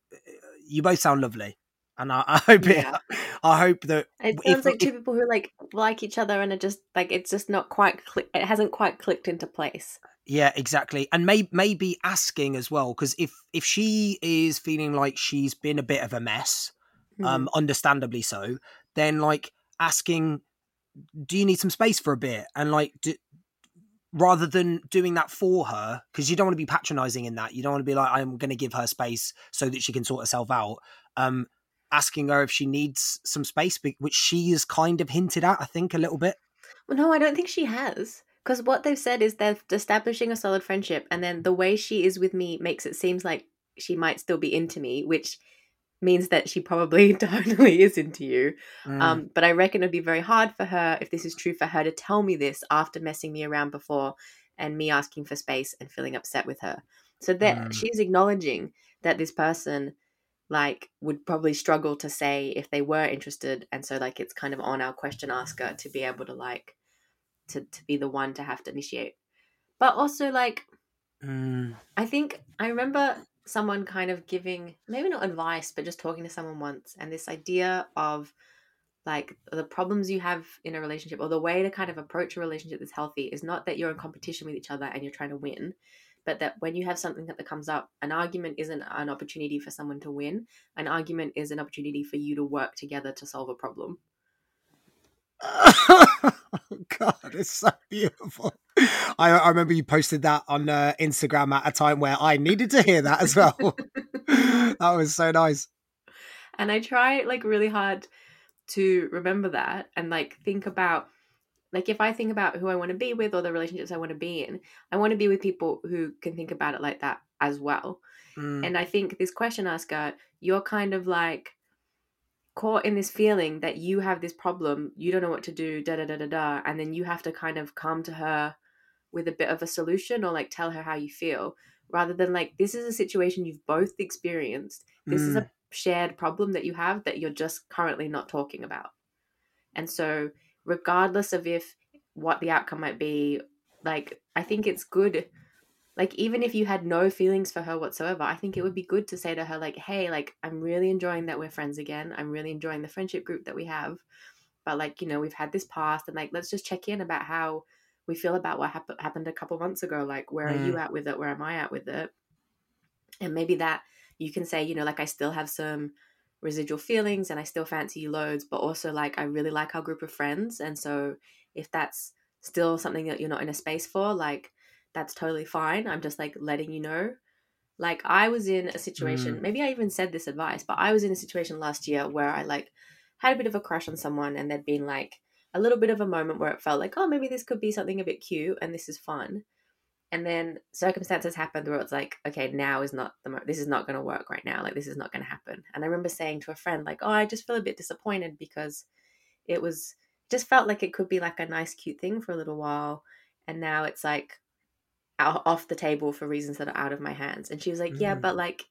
you both sound lovely and i, I hope Yeah. it i hope that It if- sounds like two if- people who like like each other and are just like it's just not quite cli- it hasn't quite clicked into place. yeah exactly and may, maybe asking as well because if if she is feeling like she's been a bit of a mess Mm. um understandably so then like asking do you need some space for a bit and like do, rather than doing that for her because you don't want to be patronizing in that you don't want to be like i'm going to give her space so that she can sort herself out um asking her if she needs some space which she has kind of hinted at i think a little bit Well, no, I don't think she has. Because what they've said is they're establishing a solid friendship, and then the way she is with me makes it seems like she might still be into me, which means that she probably totally is into you. Mm. Um, but I reckon it'd be very hard for her, if this is true, for her to tell me this after messing me around before and me asking for space and feeling upset with her. So that Mm. she's acknowledging that this person like would probably struggle to say if they were interested and so like it's kind of on our question asker to be able to like to to be the one to have to initiate but also like Mm. I think I remember someone kind of giving maybe not advice, but just talking to someone once, and this idea of like the problems you have in a relationship or the way to kind of approach a relationship that's healthy is not that you're in competition with each other and you're trying to win, but that when you have something that, comes up, an argument isn't an opportunity for someone to win. An argument is an opportunity for you to work together to solve a problem. Oh god, it's so beautiful. I, I remember you posted that on uh, Instagram at a time where I needed to hear that as well. that was so nice. And I try like really hard to remember that and like think about like if I think about who I want to be with or the relationships I want to be in, I want to be with people who can think about it like that as well. Mm. And I think this question asker, you're kind of like caught in this feeling that you have this problem, you don't know what to do, da da da da da, and then you have to kind of come to her with a bit of a solution or like tell her how you feel rather than like this is a situation you've both experienced. This is Mm. a shared problem that you have that you're just currently not talking about. And so regardless of if what the outcome might be, like I think it's good like even if you had no feelings for her whatsoever i think it would be good to say to her like hey like i'm really enjoying that we're friends again i'm really enjoying the friendship group that we have but like you know we've had this past and like let's just check in about how we feel about what hap- happened a couple months ago like where are you at with it where am i at with it and maybe that you can say you know like i still have some residual feelings and i still fancy you loads but also like i really like our group of friends and so if that's still something that you're not in a space for like that's totally fine. I'm just like letting you know. Like I was in a situation, Mm. maybe I even said this advice, but I was in a situation last year where I like had a bit of a crush on someone and they'd been like a little bit of a moment where it felt like, oh, maybe this could be something a bit cute and this is fun. And then circumstances happened where it's like, okay, now is not the mo- this is not going to work right now. Like this is not going to happen. And I remember saying to a friend like, "Oh, I just feel a bit disappointed because it was just felt like it could be like a nice cute thing for a little while and now it's like out, off the table for reasons that are out of my hands." And she was like, "Yeah, Mm. but like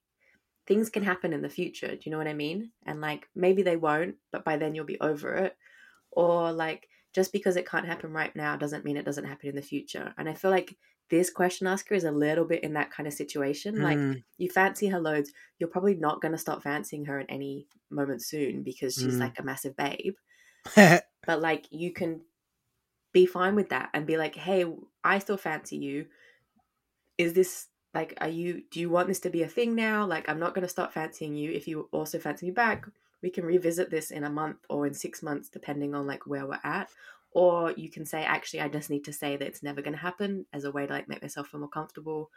things can happen in the future. Do you know what I mean? And like maybe they won't, but by then you'll be over it. Or like just because it can't happen right now doesn't mean it doesn't happen in the future. And I feel like this question asker is a little bit in that kind of situation. Like Mm. you fancy her loads, you're probably not going to stop fancying her at any moment soon because she's Mm. like a massive babe. Mm. But like you can be fine with that and be like, hey, I still fancy you. Is this like, are you, do you want this to be a thing now? Like, I'm not going to stop fancying you. If you also fancy me back, we can revisit this in a month or in six months, depending on like where we're at. Or you can say, actually, I just need to say that it's never going to happen as a way to like make myself feel more comfortable.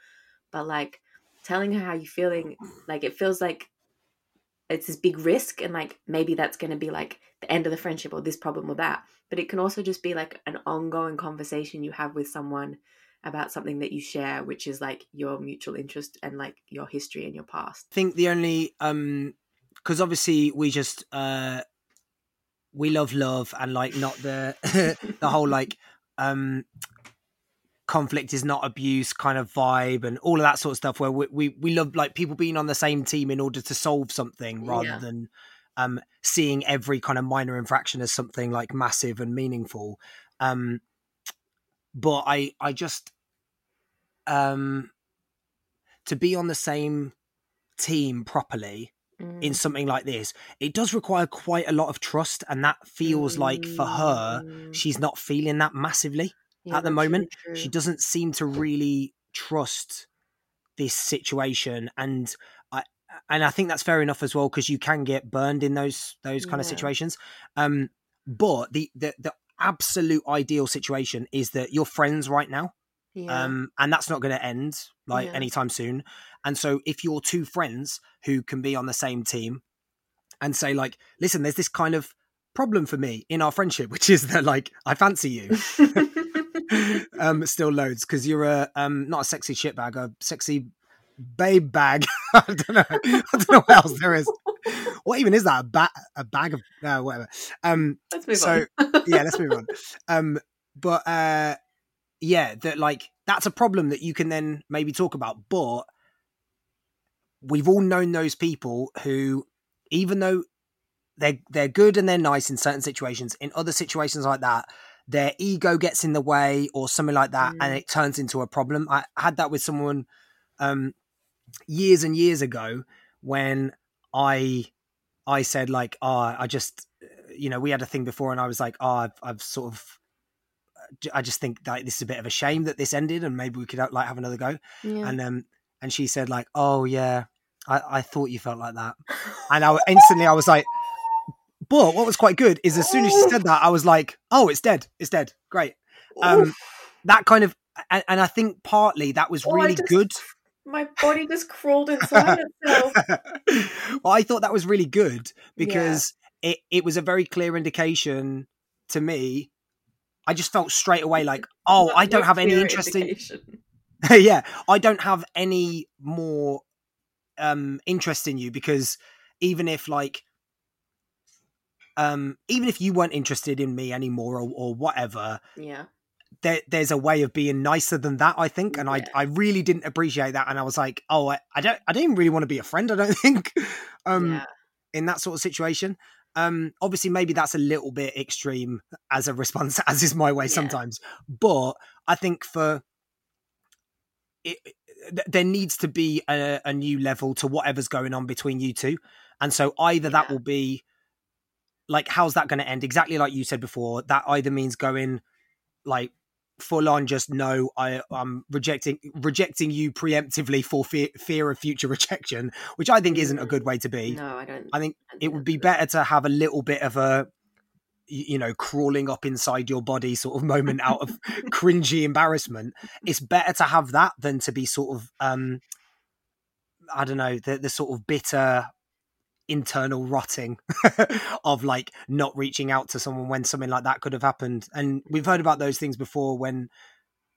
But like telling her how you're feeling, like it feels like it's this big risk and like maybe that's going to be like the end of the friendship or this problem or that but it can also just be like an ongoing conversation you have with someone about something that you share which is like your mutual interest and like your history and your past I think the only um because obviously we just uh we love love and like not the the whole like um conflict is not abuse kind of vibe and all of that sort of stuff where we we, we love like people being on the same team in order to solve something rather Yeah. than um seeing every kind of minor infraction as something like massive and meaningful um but i i just um to be on the same team properly in Mm. something like this, it does require quite a lot of trust, and that feels like for her, Mm. she's not feeling that massively Yeah, at the that's really moment. She doesn't seem to really trust this situation, and I and I think that's fair enough as well because you can get burned in those those kind of situations. Um, but the the the absolute ideal situation is that you're friends right now yeah. um, and that's not going to end like Yeah. anytime soon. And so, if you're two friends who can be on the same team and say, like, listen, there's this kind of problem for me in our friendship, which is that like I fancy you, um, still loads because you're a um, not a sexy shit bag, a sexy babe bag. I don't know. I don't know what else there is. What even is that? A bat, a bag of uh, whatever. Um, Let's move so, on. yeah, let's move on. Um, but uh, yeah, that like that's a problem that you can then maybe talk about. But we've all known those people who, even though they're they're good and they're nice in certain situations, in other situations like that, their ego gets in the way or something like that, and Mm. it turns into a problem. I had that with someone um, years and years ago when I I said like, oh, I just you know we had a thing before, and I was like, oh, I've, I've sort of. I just think that this is a bit of a shame that this ended, and maybe we could like have another go. yeah. And um, and she said like, "Oh yeah, I, I thought you felt like that." And I instantly I was like, "But what was quite good is as soon as she said that, I was like, oh, it's dead, it's dead, great." Um, that kind of, and, and I think partly that was Oh, really just- good. My body just crawled inside itself. well, I thought that was really good because yeah. it, it was a very clear indication to me. I just felt straight away like, oh, I don't have any interest in. yeah, I don't have any more um interest in you because even if like um even if you weren't interested in me anymore or, or whatever yeah there, there's a way of being nicer than that i think and yeah. i i really didn't appreciate that and i was like oh i, I don't i don't really want to be a friend i don't think um yeah. in that sort of situation um obviously maybe that's a little bit extreme as a response as is my way yeah. sometimes but i think for it, there needs to be a, a, new level to whatever's going on between you two and so either that will be like how's that going to end exactly like you said before that either means going like full on just no i i'm rejecting rejecting you preemptively for fear, fear of future rejection which i think isn't a good way to be. No i don't i think it would be better to have a little bit of a you know crawling up inside your body sort of moment out of cringy embarrassment. It's better to have that than to be sort of um i don't know the, the sort of bitter internal rotting of like not reaching out to someone when something like that could have happened. And we've heard about those things before when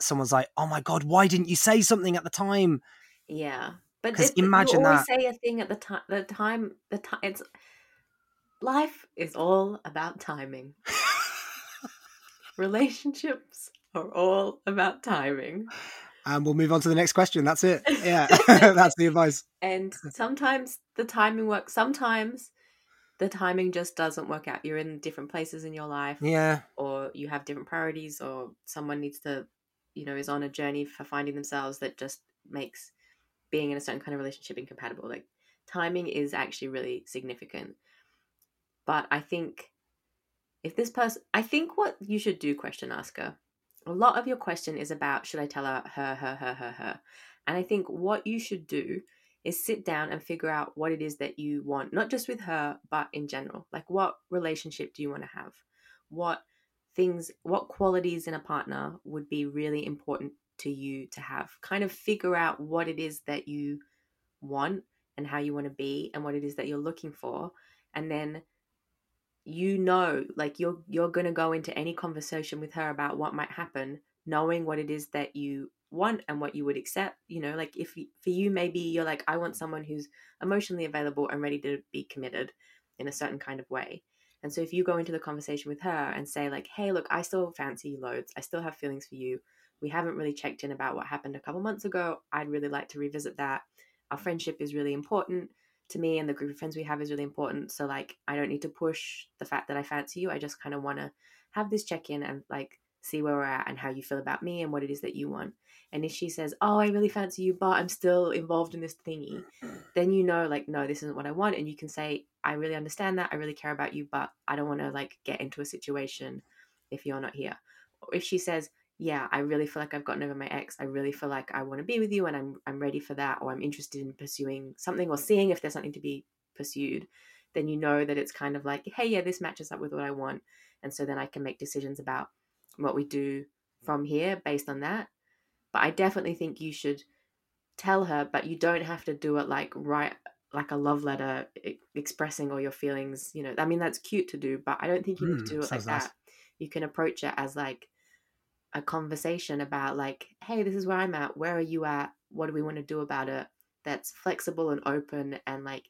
someone's like, "Oh my god, why didn't you say something at the time?" Yeah, but because imagine that. say a thing at the time. The time, the time. It's life is all about timing. Relationships are all about timing and we'll move on to the next question. That's it. Yeah, that's the advice. And sometimes the timing works. Sometimes the timing just doesn't work out. You're in different places in your life. Yeah. Or you have different priorities, or someone needs to, you know, is on a journey for finding themselves that just makes being in a certain kind of relationship incompatible. Like timing is actually really significant. But I think if this person, I think what you should do, question asker, a lot of your question is about should I tell her, her, her, her, her, her. And I think what you should do is sit down and figure out what it is that you want, not just with her, but in general. Like, what relationship do you want to have? What things, what qualities in a partner would be really important to you to have? Kind of figure out what it is that you want and how you want to be and what it is that you're looking for. And then you know like you're you're going to go into any conversation with her about what might happen knowing what it is that you want and what you would accept you know like if for you maybe you're like i want someone who's emotionally available and ready to be committed in a certain kind of way. And so if you go into the conversation with her and say like hey look i still fancy you loads. I still have feelings for you. We haven't really checked in about what happened a couple months ago. I'd really like to revisit that. Our friendship is really important to me and the group of friends we have is really important. So like I don't need to push the fact that I fancy you. I just kind of want to have this check in and like see where we're at and how you feel about me and what it is that you want. And if she says, "Oh, I really fancy you, but I'm still involved in this thingy," then you know like no, this isn't what I want and you can say, "I really understand that. I really care about you, but I don't want to like get into a situation if you're not here." If she says, yeah, I really feel like I've gotten over my ex. I really feel like I want to be with you and I'm I'm ready for that or I'm interested in pursuing something or seeing if there's something to be pursued, then you know that it's kind of like, hey, yeah, this matches up with what I want. And so then I can make decisions about what we do from here based on that. But I definitely think you should tell her, but you don't have to do it like right like a love letter expressing all your feelings, you know. I mean that's cute to do, but I don't think you need to hmm, do it like nice. that. You can approach it as like a conversation about like hey this is where i'm at. Where are you at? What do we want to do about it? that's flexible and open and like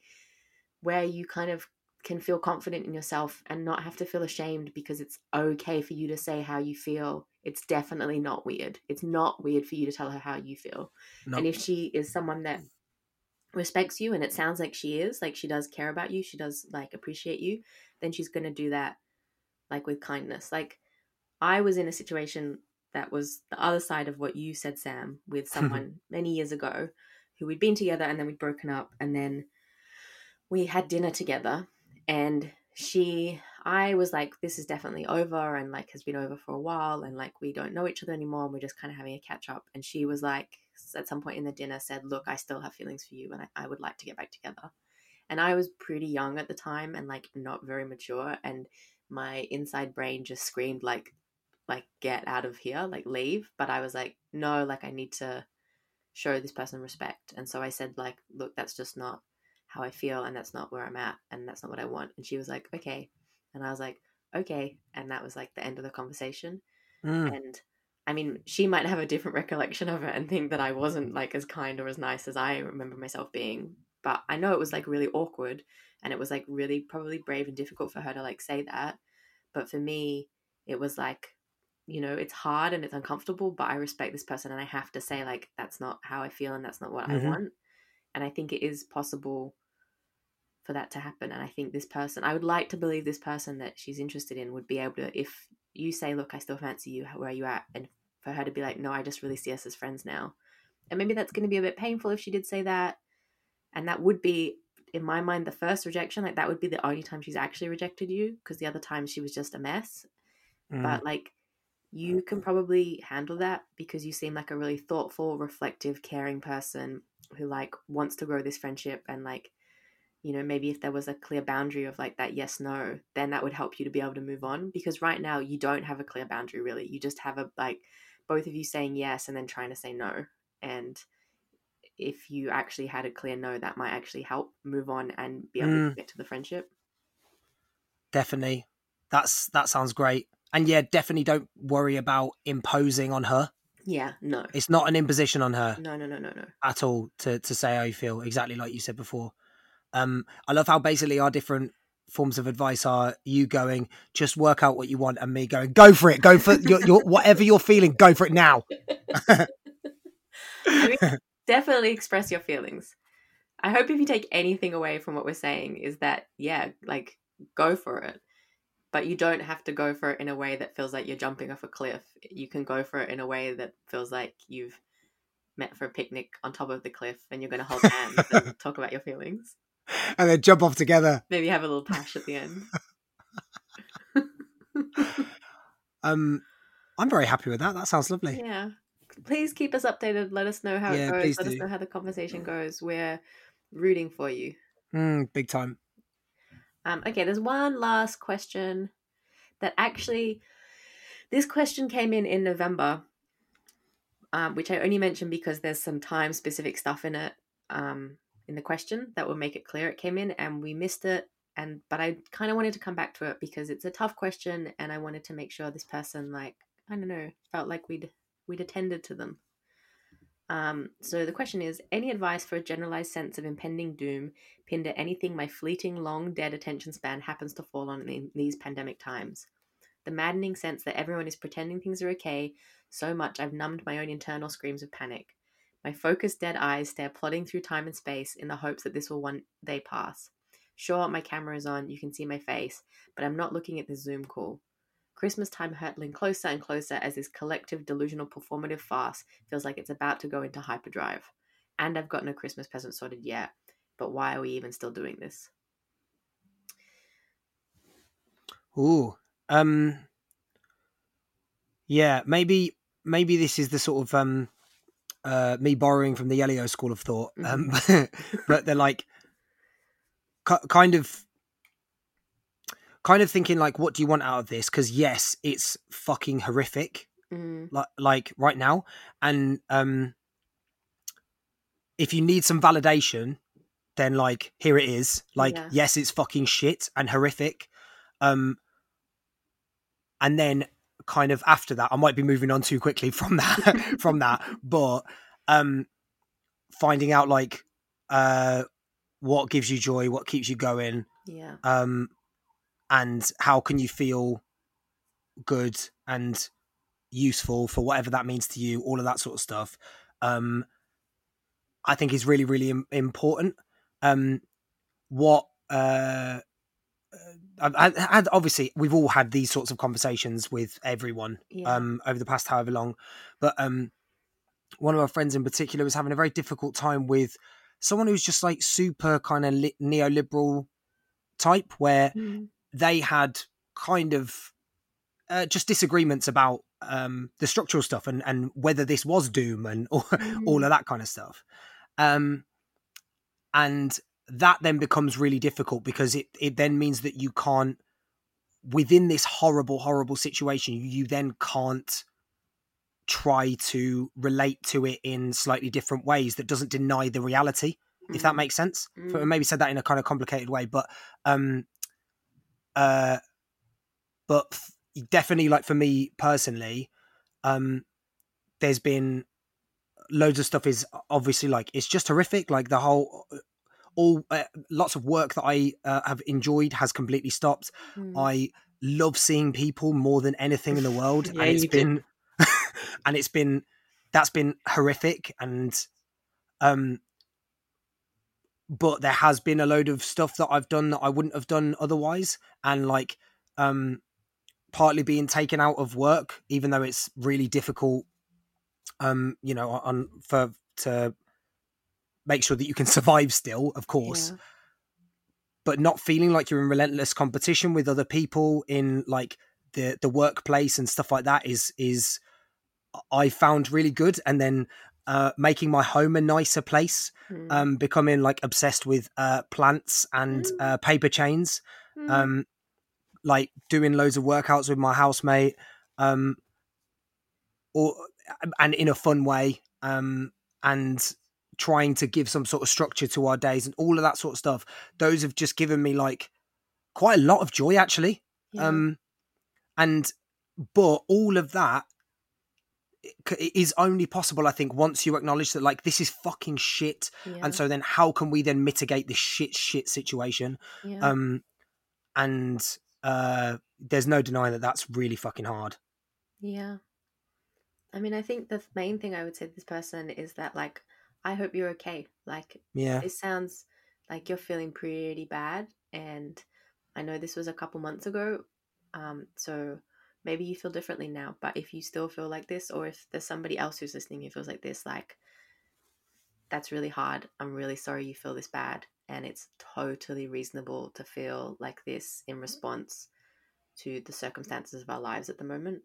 where you kind of can feel confident in yourself and not have to feel ashamed because it's okay for you to say how you feel. It's definitely not weird. It's not weird for you to tell her how you feel. Nope. and if she is someone that respects you and it sounds like she is like she does care about you she does like appreciate you then she's going to do that like with kindness. Like i was in a situation that was the other side of what you said, Sam, with mm-hmm. someone many years ago who we'd been together and then we'd broken up and then we had dinner together and she I was like, this is definitely over and like has been over for a while and like we don't know each other anymore and we're just kind of having a catch up. And she was like, at some point in the dinner, said, Look, I still have feelings for you and I, I would like to get back together. And I was pretty young at the time and like not very mature. And my inside brain just screamed like like get out of here, like leave. But I was like, no, like I need to show this person respect. And so I said, like, look, that's just not how I feel, and that's not where I'm at, and that's not what I want. And she was like, okay. And I was like, okay. And that was like the end of the conversation. Mm. And I mean, she might have a different recollection of it and think that I wasn't like as kind or as nice as I remember myself being. But I know it was like really awkward and it was like really probably brave and difficult for her to like say that. But for me, it was like, you know, it's hard and it's uncomfortable, but I respect this person and I have to say, like, that's not how I feel and that's not what Mhm. I want. And I think it is possible for that to happen. And I think this person, I would like to believe this person that she's interested in would be able to, if you say, look, I still fancy you, where are you at? And for her to be like, no, I just really see us as friends now. And maybe that's going to be a bit painful if she did say that. And that would be, in my mind, the first rejection. Like, that would be the only time she's actually rejected you because the other time she was just a mess. Mm. But, like, you can probably handle that because you seem like a really thoughtful, reflective, caring person who, like, wants to grow this friendship and, like, you know, maybe if there was a clear boundary of like that yes, no, then that would help you to be able to move on. Because right now you don't have a clear boundary really. You just have a like both of you saying yes and then trying to say no. And if you actually had a clear no, that might actually help move on and be able Mm. to get to the friendship. definitely that's that sounds great and yeah definitely don't worry about imposing on her Yeah, no. it's not an imposition on her No, no, no, no, no. at all to to say how you feel exactly like you said before um i love how basically our different forms of advice are you going just work out what you want and me going go for it go for your, your whatever you're feeling go for it now I mean, definitely express your feelings. I hope if you take anything away from what we're saying is that yeah, like go for it. But you don't have to go for it in a way that feels like you're jumping off a cliff. You can go for it in a way that feels like you've met for a picnic on top of the cliff and you're going to hold hands and talk about your feelings. and then jump off together Maybe have a little tash at the end. um i'm very happy with that that sounds lovely Yeah. Please keep us updated. Let us know how Yeah, it goes. Let us know how the conversation goes. We're rooting for you. mm, big time Um, okay, there's one last question that actually, this question came in in November, um, which I only mentioned because there's some time specific stuff in it um, in the question that will make it clear it came in, and we missed it. And but I kind of wanted to come back to it because it's a tough question, and I wanted to make sure this person, like I don't know, felt like we'd we'd attended to them. Um, so the question is: Any advice for a generalized sense of impending doom pinned at anything my fleeting, long dead attention span happens to fall on in these pandemic times. The maddening sense that everyone is pretending things are okay so much I've numbed my own internal screams of panic. My focused dead eyes stare plodding through time and space in the hopes that this will one day pass. Sure, my camera is on, you can see my face, but I'm not looking at the Zoom call. Christmas time hurtling closer and closer as this collective delusional performative farce feels like it's about to go into hyperdrive. And I've got no Christmas present sorted yet but why are we even still doing this? Ooh. Um Yeah, maybe maybe this is the sort of um uh me borrowing from the Elio school of thought. Um but they're like ki- kind of kind of thinking like what do you want out of this? Because yes it's fucking horrific. Mm, like like right now. And um if you need some validation then like here it is. Like Yeah. yes it's fucking shit and horrific. Um and then kind of after that i might be moving on too quickly from that from that but um finding out like uh what gives you joy what keeps you going. Yeah. um and how can you feel good and useful for whatever that means to you all of that sort of stuff um i think is really really Im- important um what uh I've, I've had obviously we've all had these sorts of conversations with everyone Yeah. um over the past however long but um one of our friends in particular was having a very difficult time with someone who's just like super kind of li- neoliberal type where Mm, they had kind of uh, just disagreements about um, the structural stuff and, and whether this was doom and all, all of that kind of stuff. Um, and that then becomes really difficult because it, it then means that you can't, within this horrible, horrible situation, you then can't try to relate to it in slightly different ways that doesn't deny the reality if that Mm. makes sense Mm. maybe said that in a kind of complicated way but um uh but definitely like for me personally um there's been loads of stuff is obviously like it's just horrific like the whole all uh, lots of work that i uh, have enjoyed has completely stopped Mm. i love seeing people more than anything in the world Yeah, and it's been and it's been that's been horrific and um but there has been a load of stuff that I've done that I wouldn't have done otherwise and like um partly being taken out of work even though it's really difficult um you know on for to make sure that you can survive still of course Yeah. but not feeling like you're in relentless competition with other people in like the the workplace and stuff like that is is I found really good and then uh making my home a nicer place Mm. um becoming like obsessed with uh plants and Mm. uh paper chains Mm. um like doing loads of workouts with my housemate um or and in a fun way um and trying to give some sort of structure to our days and all of that sort of stuff those have just given me like quite a lot of joy actually Yeah. um and but all of that is only possible i think once you acknowledge that like this is fucking shit yeah. and so then how can we then mitigate this shit shit situation yeah. um and uh there's no denying that that's really fucking hard Yeah. I mean, I think the main thing I would say to this person is that, like, I hope you're okay. Like, yeah this sounds like you're feeling pretty bad. And I know this was a couple months ago. Um, so maybe you feel differently now. But if you still feel like this, or if there's somebody else who's listening who feels like this, like, that's really hard. I'm really sorry you feel this bad. And it's totally reasonable to feel like this in response to the circumstances of our lives at the moment.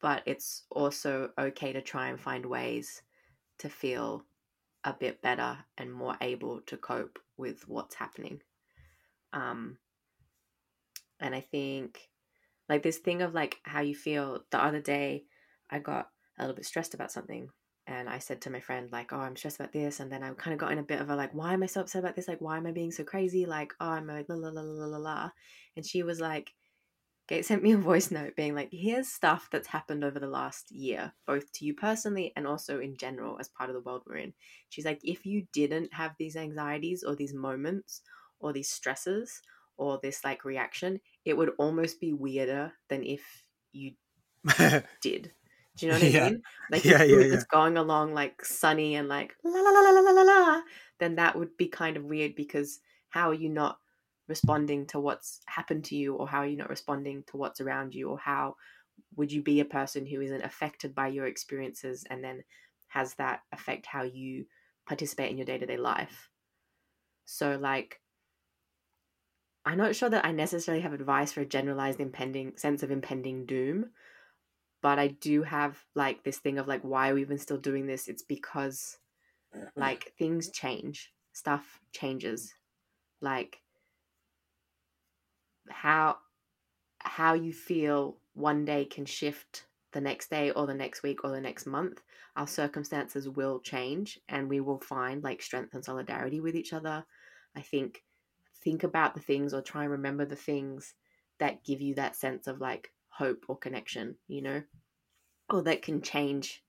But it's also okay to try and find ways to feel a bit better and more able to cope with what's happening. Um, and I think like this thing of like how you feel the other day, I got a little bit stressed about something. And I said to my friend, like, oh, I'm stressed about this. And then I kind of got in a bit of a like, why am I so upset about this? Like, why am I being so crazy? Like, oh, I'm like, la la la la la la. And she was like, Kate sent me a voice note being like, here's stuff that's happened over the last year, both to you personally and also in general as part of the world we're in. She's like, if you didn't have these anxieties or these moments or these stresses or this like reaction, it would almost be weirder than if you did. Do you know what I mean? Like yeah, if yeah, yeah. going along like sunny and like la la la la la la la, then that would be kind of weird because how are you not responding to what's happened to you, or how are you not responding to what's around you, or how would you be a person who isn't affected by your experiences and then has that affect how you participate in your day to day life? So like i'm not sure that i necessarily have advice for a generalized impending sense of impending doom but i do have like this thing of like why are we even still doing this? It's because like things change. Stuff changes. Like how how you feel one day can shift the next day or the next week or the next month. Our circumstances will change and we will find like strength and solidarity with each other. I think think about the things or try and remember the things that give you that sense of like hope or connection you know? Or that can change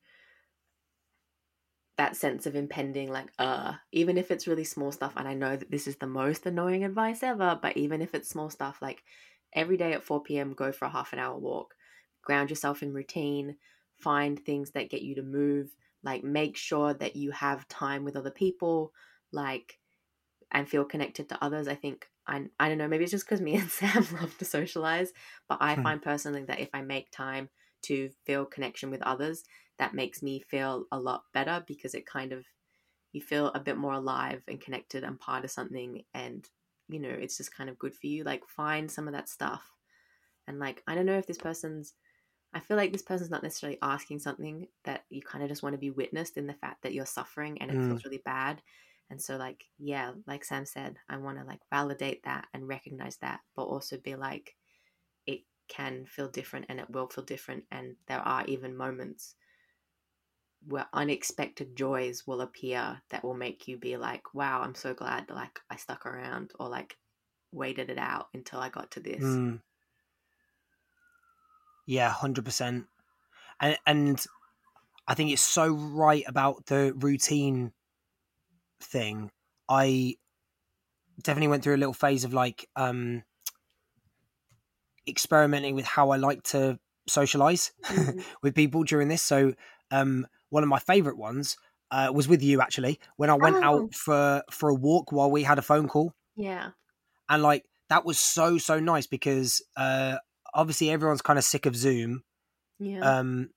that sense of impending like uh even if it's really small stuff and i know that this is the most annoying advice ever but even if it's small stuff like every day at 4 p.m go for a half an hour walk ground yourself in routine find things that get you to move like make sure that you have time with other people like and feel connected to others i think i, I don't know maybe it's just because me and sam love to socialize but i Hmm. find personally that if i make time to feel connection with others that makes me feel a lot better because it kind of you feel a bit more alive and connected and part of something and you know it's just kind of good for you like find some of that stuff and like i don't know if this person's i feel like this person's not necessarily asking something that you kind of just want to be witnessed in the fact that you're suffering and it Mm. feels really bad and so like yeah like sam said i want to like validate that and recognize that but also be like it can feel different and it will feel different and there are even moments where unexpected joys will appear that will make you be like wow i'm so glad like i stuck around or like waited it out until i got to this Mm. Yeah, hundred percent. And and I think it's so right about the routine thing. I definitely went through a little phase of like um experimenting with how I like to socialize Mhm. with people during this. So um one of my favorite ones uh, was with you actually when I went Oh. out for for a walk while we had a phone call yeah and like that was so so nice because uh obviously everyone's kind of sick of Zoom yeah um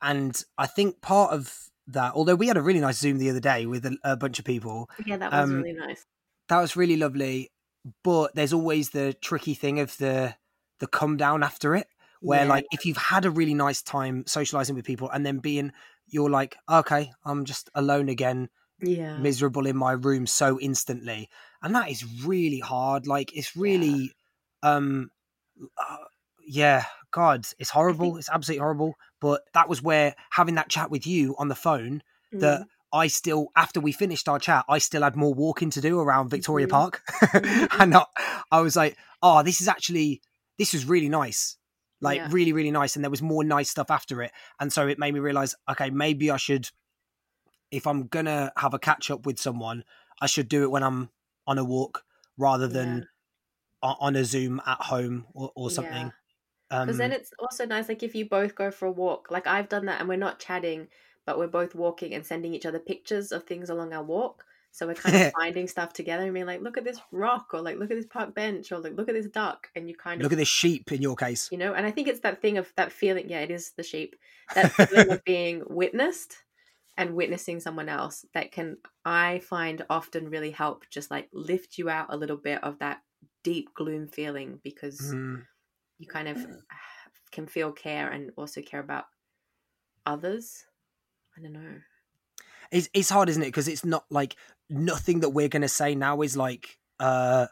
and I think part of that although we had a really nice Zoom the other day with a, a bunch of people yeah that was um, really nice. that was really lovely but there's always the tricky thing of the the come down after it where Yeah. like if you've had a really nice time socializing with people and then being you're like okay i'm just alone again yeah. miserable in my room so instantly. And that is really hard like it's really um uh, yeah god it's horrible it's absolutely horrible but that was where having that chat with you on the phone that Mm. I still, after we finished our chat, I still had more walking to do around Victoria Mhm. Park, Mhm. and I, I was like, "Oh, this is actually this was really nice, like Yeah. really, really nice." And there was more nice stuff after it, and so it made me realize, okay, maybe I should, if I'm gonna have a catch up with someone, I should do it when I'm on a walk rather than o- on a Zoom at home or, or Yeah. Because Um, then it's also nice, like if you both go for a walk. Like I've done that, and we're not chatting, but we're both walking and sending each other pictures of things along our walk. So we're kind of finding stuff together and being like, "Look at this rock," or like, "Look at this park bench," or like, "Look at this duck," and you kind of look at this sheep in your case. you know. And I think it's that thing of that feeling. Yeah, it is the sheep. That feeling of being witnessed and witnessing someone else that can I find often really help just like lift you out a little bit of that deep gloom feeling because Mm. You kind of can feel care and also care about others. I don't know. it's it's hard, isn't it? Because it's not like nothing that we're gonna say now is like uh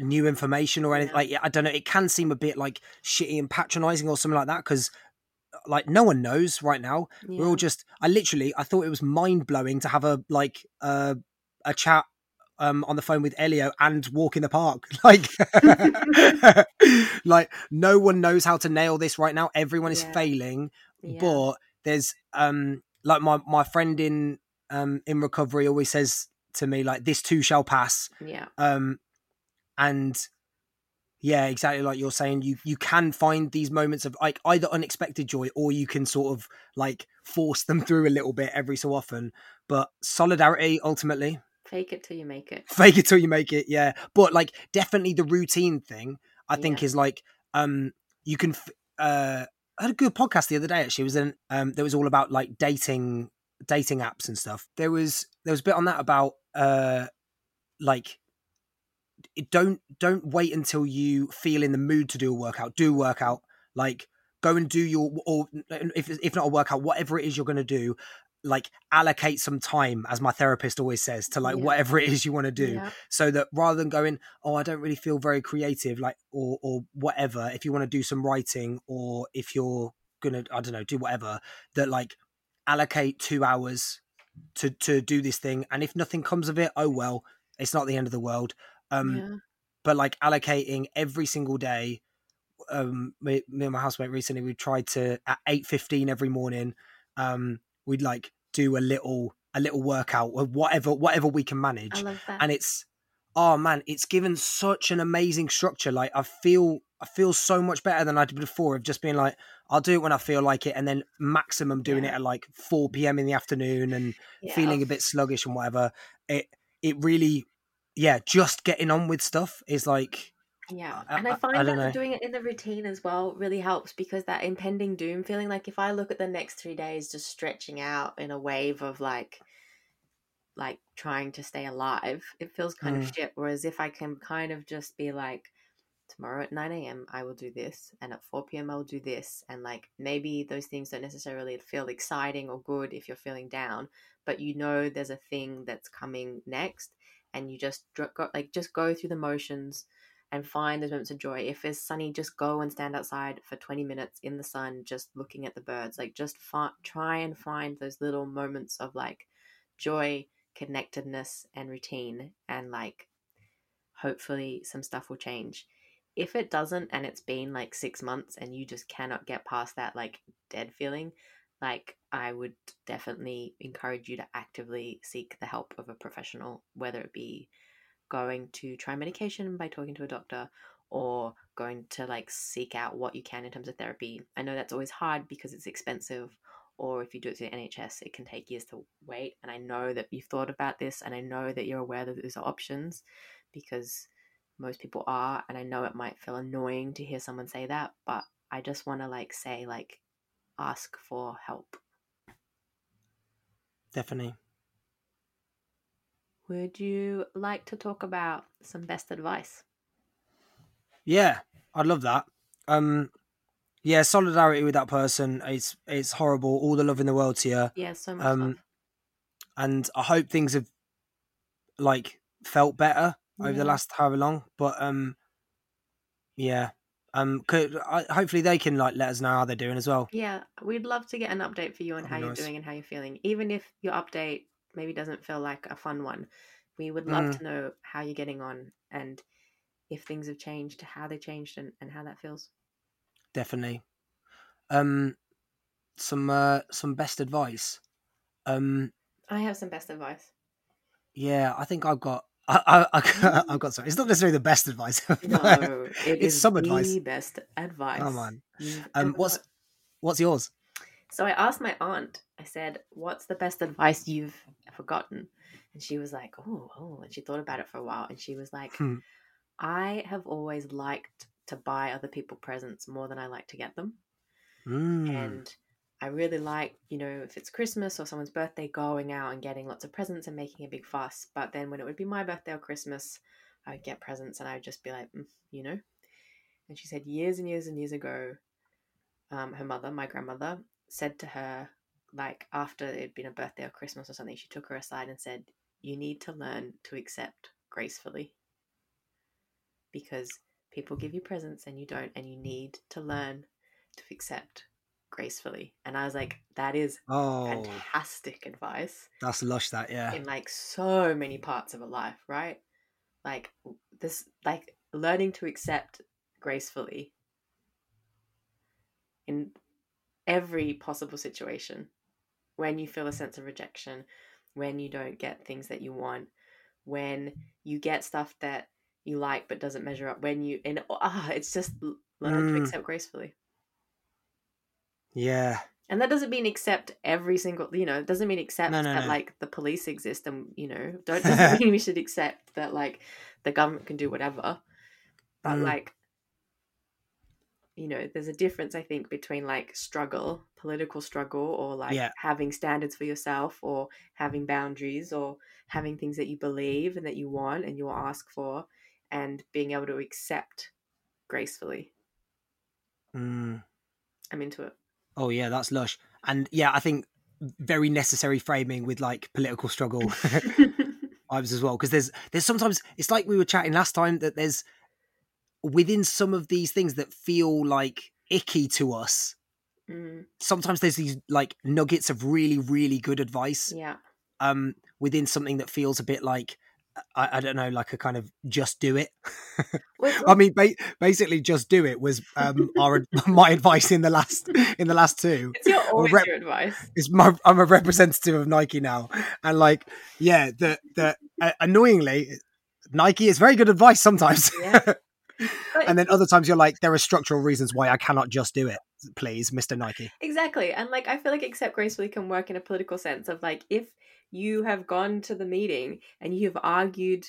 new information or anything. Yeah. Like I don't know, it can seem a bit like shitty and patronizing or something like that because like no one knows right now. We're all just. I literally I thought it was mind blowing to have a like uh, a chat. Um, on the phone with Elio and walk in the park, like, like no one knows how to nail this right now. Everyone is Yeah. failing, Yeah. but there's um like my my friend in um in recovery always says to me like this too shall pass yeah. um and yeah exactly like you're saying you you can find these moments of like either unexpected joy or you can sort of like force them through a little bit every so often but solidarity ultimately Fake it till you make it. fake it till you make it yeah. But like definitely the routine thing i think is like um you can f- uh i had a good podcast the other day actually. It was in um that was all about like dating dating apps and stuff. There was there was a bit on that about uh like it- don't don't wait until you feel in the mood to do a workout. Do a workout. Like go and do your or if if not a workout whatever it is you're going to do like allocate some time as my therapist always says to like Yeah. whatever it is you want to do Yeah. so that rather than going oh i don't really feel very creative like or or whatever if you want to do some writing or if you're gonna i don't know do whatever that like allocate two hours to to do this thing and if nothing comes of it oh well it's not the end of the world um yeah. but like allocating every single day um me, me and my housemate recently we tried to at 8.15 every morning um we'd like do a little a little workout or whatever whatever we can manage I love that. and it's oh man it's given such an amazing structure like i feel i feel so much better than i did before of just being like i'll do it when i feel like it and then maximum doing Yeah. it at like 4 p.m in the afternoon and Yeah. feeling a bit sluggish and whatever it it really yeah just getting on with stuff is like Yeah, I- and I- I find I that know. doing it in the routine as well really helps because that impending doom feeling, like if I look at the next three days just stretching out in a wave of like, like trying to stay alive, it feels kind of Mm. shit. Whereas if I can kind of just be like, tomorrow at 9 a.m. I will do this, and at 4 p.m. I'll do this, and like maybe those things don't necessarily feel exciting or good if you're feeling down, but you know there's a thing that's coming next, and you just like just go through the motions and find those moments of joy. If it's sunny, just go and stand outside for 20 minutes in the sun, just looking at the birds. Like, just fi- try and find those little moments of like joy, connectedness, and routine. And like, hopefully, some stuff will change. If it doesn't, and it's been like six months and you just cannot get past that like dead feeling, like I would definitely encourage you to actively seek the help of a professional, whether it be going to try medication by talking to a doctor or going to like seek out what you can in terms of therapy. I know that's always hard because it's expensive or if you do it through the NHS, it can take years to wait. And I know that you've thought about this and I know that you're aware that there's options because most people are. And I know it might feel annoying to hear someone say that, but I just want to like say, like, ask for help. Definitely. Would you like to talk about some best advice? Yeah, I'd love that. Um, yeah, solidarity with that person. It's it's horrible. All the love in the world to you. Yeah, so much Um, love. and I hope things have like felt better over the last however long. But um, yeah, um, could I, hopefully they can like let us know how they're doing as well. Yeah, we'd love to get an update for you on That'd how you're nice. doing and how you're feeling. Even if your update maybe doesn't feel like a fun one, we would love Mm. to know how you're getting on and if things have changed, how they changed, and, and how that feels. Definitely. Um, some uh, some best advice. Um, I have some best advice. yeah, I think I've got. I, I, I've got some. It's not necessarily the best advice. No, it It's is some the advice. best advice. Come on. Um, what's what's yours? So I asked my aunt, I said, What's the best advice you've forgotten? And she was like, Oh, oh. And she thought about it for a while. And she was like, Hmm. I have always liked to buy other people presents more than I like to get them. Mm. And I really like, you know, if it's Christmas or someone's birthday, going out and getting lots of presents and making a big fuss. But then when it would be my birthday or Christmas, I would get presents and I would just be like, mm, you know. And she said years and years and years ago, um, her mother, my grandmother, said to her, like after it had been a birthday or Christmas or something, she took her aside and said, You need to learn to accept gracefully. Because people give you presents and you don't, and you need to learn to accept gracefully. And I was like, That is Oh, fantastic advice that's lush. That yeah. in like so many parts of a life, right? Like this, like learning to accept gracefully in every possible situation when you feel a sense of rejection, when you don't get things that you want, when you get stuff that you like but doesn't measure up, when you, and ah, it's just learn to Mm. accept gracefully. Yeah. And that doesn't mean accept every single, you know, it doesn't mean accept No, no, that no. like the police exist and, you know, don't doesn't mean we should accept that like the government can do whatever. But Mm. like, you know, there's a difference, I think, between like struggle, political struggle, or like Yeah. having standards for yourself, or having boundaries, or having things that you believe and that you want and you will ask for, and being able to accept gracefully. Mm. I'm into it. Oh yeah, that's lush. And yeah, I think very necessary framing with like political struggle vibes as well. Because there's there's sometimes it's like we were chatting last time that there's within some of these things that feel like icky to us. Mm, Sometimes there's these like nuggets of really really good advice yeah. um within something that feels a bit like I, I don't know like a kind of just do it. I mean, ba- basically, just do it was um, our my advice in the last in the last two. It's your always rep- your advice. It's my, I'm a representative of Nike now, and like, yeah, the the uh, annoyingly, Nike is very good advice sometimes, Yeah. and then other times you're like, there are structural reasons why I cannot just do it. Please, Mister Nike. Exactly. And like I feel like accept gracefully can work in a political sense of like if you have gone to the meeting and you have argued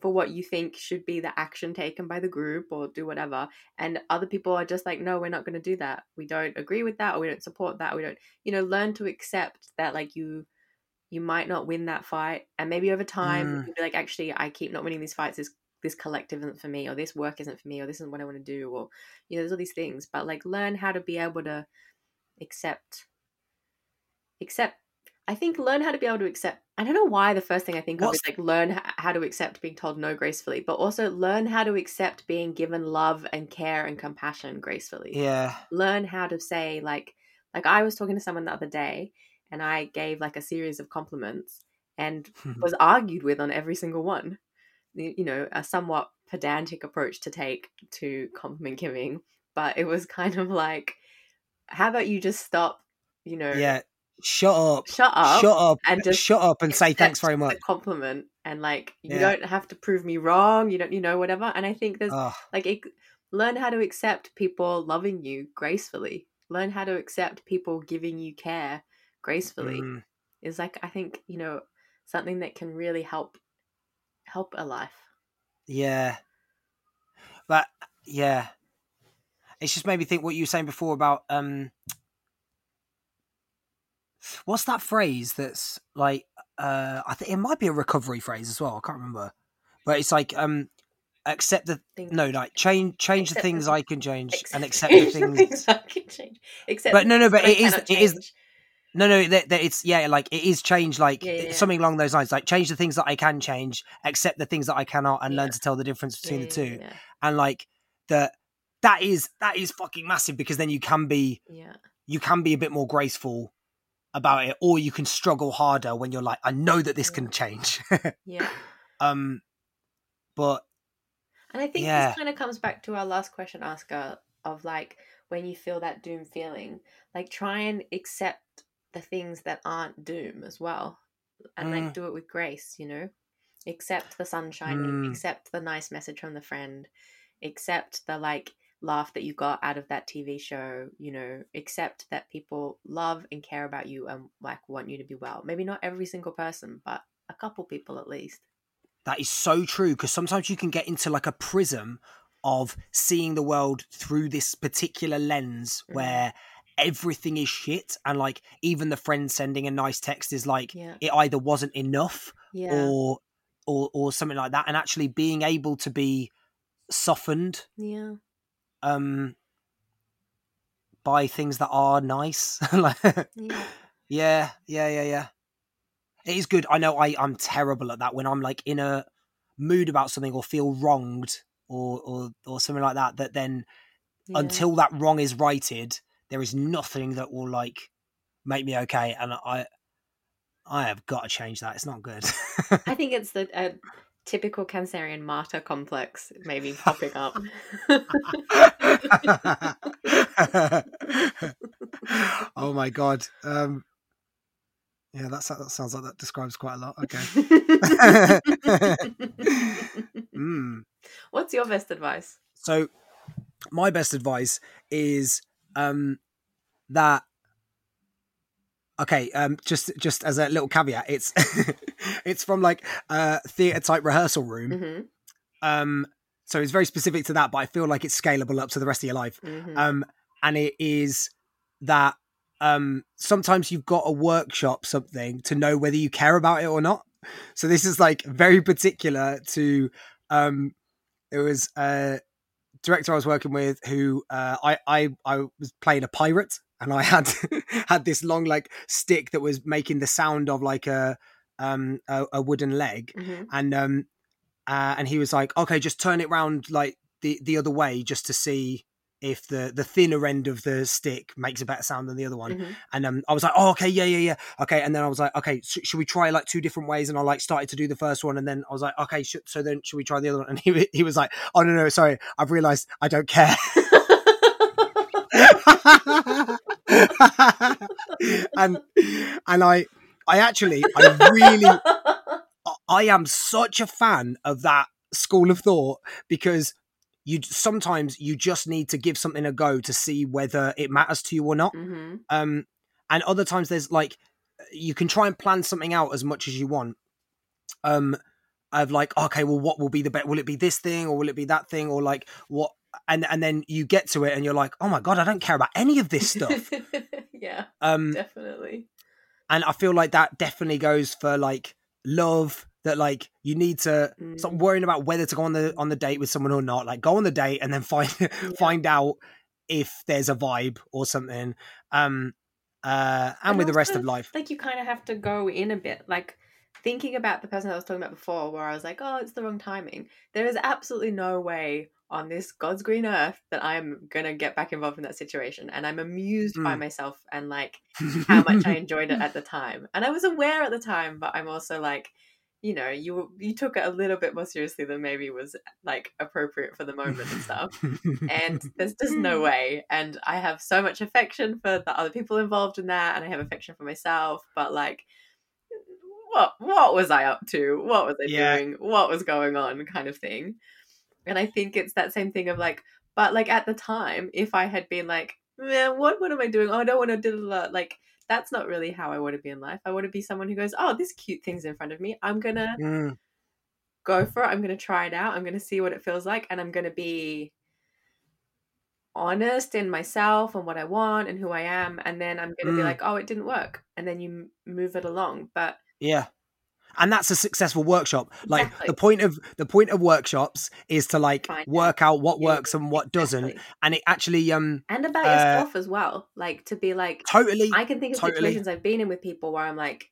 for what you think should be the action taken by the group or do whatever and other people are just like no we're not going to do that we don't agree with that or we don't support that we don't you know learn to accept that like you you might not win that fight and maybe over time Mm. you'll be like actually i keep not winning these fights this this collective isn't for me or this work isn't for me or this isn't what i want to do or you know there's all these things but like learn how to be able to accept accept I think learn how to be able to accept. I don't know why the first thing I think What's- of is like learn how to accept being told no gracefully, but also learn how to accept being given love and care and compassion gracefully. Yeah. Learn how to say like like I was talking to someone the other day and I gave like a series of compliments and was argued with on every single one. You know, a somewhat pedantic approach to take to compliment giving, but it was kind of like, how about you just stop, you know, yeah. Shut up. shut up, Shut up. and just Shut up and say thanks very much. Compliment and like you Yeah. don't have to prove me wrong. You don't, you know, whatever. And I think there's Oh, like it, learn how to accept people loving you gracefully. Learn how to accept people giving you care gracefully. mm, Is like I think you know something that can really help help a life. yeah. But yeah. It's just made me think what you were saying before about um what's that phrase that's like uh I think it might be a recovery phrase as well, I can't remember. But it's like um accept the Think- no, like change change the things the- I can change and accept the things I can change. Accept But no, no, but it is- it is-. No, no, that, that it's yeah, like it is change, like Yeah, yeah, yeah. something along those lines. Like change the things that I can change, accept the things that I cannot, and learn to tell the difference between the two. And like that, that is that is fucking massive because then you can be yeah, you can be a bit more graceful about it, or you can struggle harder when you're like, I know that this can change. yeah. um, but And I think this kind of comes back to our last question asker of like when you feel that doom feeling, like try and accept the things that aren't doom as well. And Mm. like do it with grace, you know? Accept the sun shining, Mm. accept the nice message from the friend, accept the like laugh that you got out of that TV show, you know, accept that people love and care about you and like want you to be well. Maybe not every single person, but a couple people at least. That is so true because sometimes you can get into like a prism of seeing the world through this particular lens Mhm. where everything is shit and like even the friend sending a nice text is like Yeah. it either wasn't enough Yeah. or or or something like that and actually being able to be softened yeah. um by things that are nice like Yeah. yeah, yeah, yeah, yeah. It is good. I know I, I'm terrible at that when I'm like in a mood about something or feel wronged or or, or something like that, that then yeah. until that wrong is righted, there is nothing that will like make me okay. And I I have got to change that. It's not good. I think it's the uh, typical Cancerian martyr complex maybe popping up. oh my god. Um yeah, that's that sounds like that describes quite a lot. Okay. mm. What's your best advice? So my best advice is um that okay um just just as a little caveat it's it's from like a theater type rehearsal room. Hmm um so it's very specific to that but i feel like it's scalable up to the rest of your life. Hmm um and it is that um sometimes you've got to workshop something to know whether you care about it or not. So this is like very particular to um there was a director i was working with who uh i i i was playing a pirate and i had had this long like stick that was making the sound of like a um a, a wooden leg hmm and um uh, and he was like okay just turn it round like the the other way just to see if the the thinner end of the stick makes a better sound than the other one. Hmm and um i was like oh okay yeah yeah yeah okay. And then i was like okay sh- should we try like two different ways? And i like started to do the first one and then i was like okay sh- so then should we try the other one? And he, he was like oh no no sorry i've realized i don't care and and i i actually i really I am such a fan of that school of thought because you sometimes you just need to give something a go to see whether it matters to you or not. hmm Um, and other times there's like you can try and plan something out as much as you want. Um, of like okay, well, what will be the bet? Will it be this thing or will it be that thing or like what? And and then you get to it and you're like, oh my god, I don't care about any of this stuff. yeah, um, definitely. and I feel like that definitely goes for like love that like you need to Mm. stop worrying about whether to go on the on the date with someone or not like go on the date and then find find out if there's a vibe or something um uh, and But with the rest of life. like you kind of have to go in a bit like thinking about the person I was talking about before where I was like oh it's the wrong timing there is absolutely no way on this God's green earth that I'm gonna get back involved in that situation and I'm amused by Mm. myself and like how much I enjoyed it at the time. And I was aware at the time but I'm also like you know you you took it a little bit more seriously than maybe was like appropriate for the moment and stuff. And there's just no way. And i have so much affection for the other people involved in that and i have affection for myself but like what what was i up to? What was i Yeah. doing? What was going on? Kind of thing and i think it's that same thing of like but like at the time if i had been like man what what am i doing oh i don't want to do like that's not really how i want to be in life i want to be someone who goes oh this cute thing's in front of me i'm gonna Mm, go for it. I'm going to try it out. I'm going to see what it feels like. And I'm going to be honest in myself and what I want and who I am. And then I'm going to be Mm. like, oh, it didn't work. And then you move it along. But yeah. And that's a successful workshop. Like Exactly. the point of the point of workshops is to like Find work out what Yeah, works and what doesn't, and it actually um And about Uh, yourself as well. Like to be like, totally I can think of totally. situations I've been in with people where I'm like,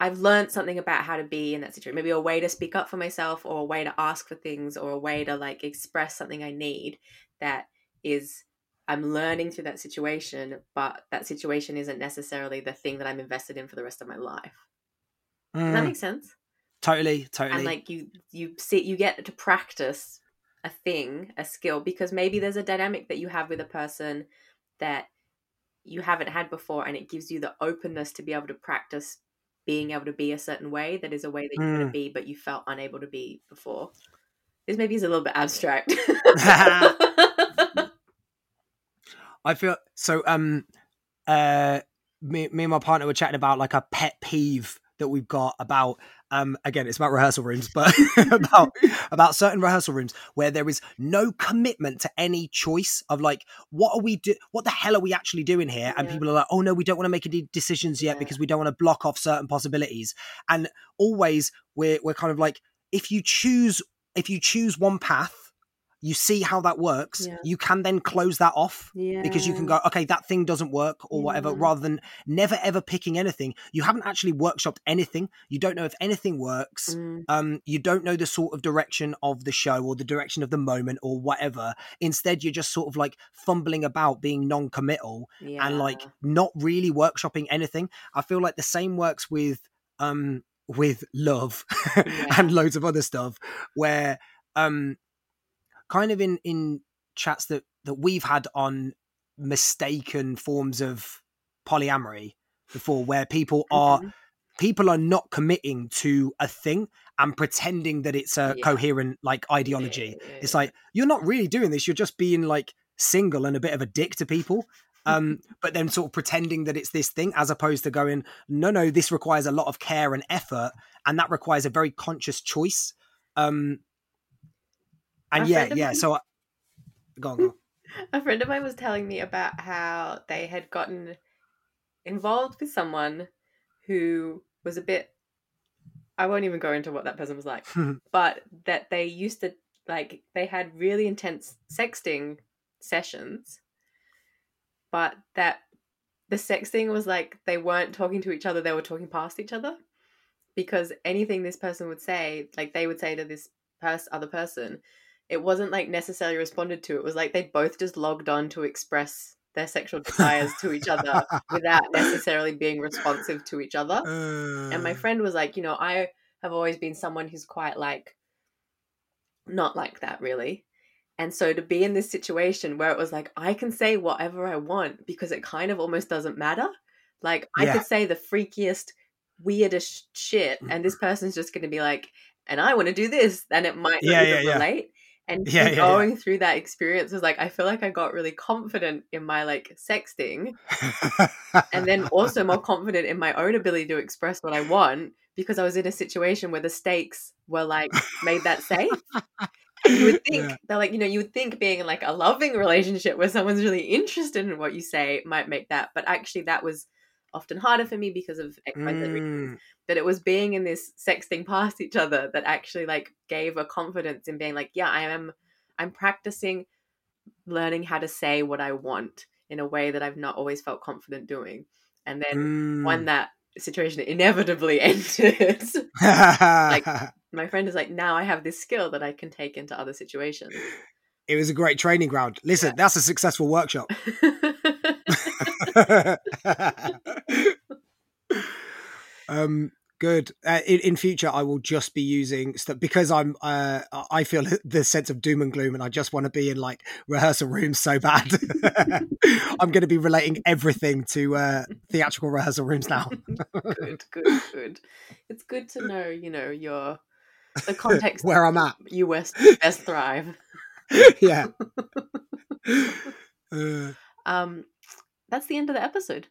I've learned something about how to be in that situation. Maybe a way to speak up for myself, or a way to ask for things, or a way to like express something I need that is I'm learning through that situation, but that situation isn't necessarily the thing that I'm invested in for the rest of my life. Does that Mm, make sense? totally totally And like you you see you get to practice a thing, a skill, because maybe there's a dynamic that you have with a person that you haven't had before and it gives you the openness to be able to practice being able to be a certain way that is a way that you want to Mm. be but you felt unable to be before this maybe is a little bit abstract I feel so. Um, uh, me, me and my partner were chatting about like a pet peeve that we've got about. Um, again, it's about rehearsal rooms, but about about certain rehearsal rooms where there is no commitment to any choice of like, what are we do? What the hell are we actually doing here? And Yeah. people are like, oh no, we don't want to make any decisions yet Yeah. because we don't want to block off certain possibilities. And always we're we're kind of like, if you choose if you choose one path, you see how that works. Yeah. You can then close that off yeah because you can go, okay, that thing doesn't work or whatever, rather than never ever picking anything. You haven't actually workshopped anything. You don't know if anything works. Mm, Um, you don't know the sort of direction of the show or the direction of the moment or whatever. Instead, you're just sort of like fumbling about being non-committal yeah. and like not really workshopping anything. I feel like the same works with um with love Yeah. and loads of other stuff where um kind of in in chats that that we've had on mistaken forms of polyamory before where people are Mhm. people are not committing to a thing and pretending that it's a Yeah. coherent like ideology Yeah, yeah, it's like you're not really doing this you're just being like single and a bit of a dick to people um but then sort of pretending that it's this thing as opposed to going no no this requires a lot of care and effort and that requires a very conscious choice um and A yeah yeah mine- so I, go on, go on. A friend of mine was telling me about how they had gotten involved with someone who was a bit. I won't even go into what that person was like, but that they used to like they had really intense sexting sessions, but that the sexting was like they weren't talking to each other; they were talking past each other because anything this person would say, like they would say to this pers- other person, it wasn't like necessarily responded to. It was like they both just logged on to express their sexual desires to each other without necessarily being responsive to each other. And my Uh, friend was like, you know, I have always been someone who's quite like not like that really. And so to be in this situation where it was like I can say whatever I want because it kind of almost doesn't matter. Like I Yeah. could say the freakiest, weirdest shit, and this person's just going to be like, "And I want to do this," and it might not Yeah, even yeah, yeah. relate. And Yeah, yeah, yeah. going through that experience was like I feel like I got really confident in my like sexting, and then also more confident in my own ability to express what I want because I was in a situation where the stakes were like made that safe. You would think Yeah. they're like, you know, you would think being in like a loving relationship where someone's really interested in what you say might make that, but actually that was often harder for me because of X, Y, Z reasons. Mm, But it was being in this sexting past each other that actually like gave a confidence in being like, yeah, I am, I'm practicing learning how to say what I want in a way that I've not always felt confident doing. And then Mm. when that situation inevitably ended, my friend is like, now I have this skill that I can take into other situations. it was a great training ground. Listen, Yeah. that's a successful workshop. um, good. Uh, in, in future, I will just be using stuff because I'm. Uh, I feel the sense of doom and gloom, and I just want to be in like rehearsal rooms so bad. I'm going to be relating everything to uh, theatrical rehearsal rooms now. good, good, good. It's good to know, you know, your the context Where I'm at. you best best thrive. yeah. Uh, Um, that's the end of the episode.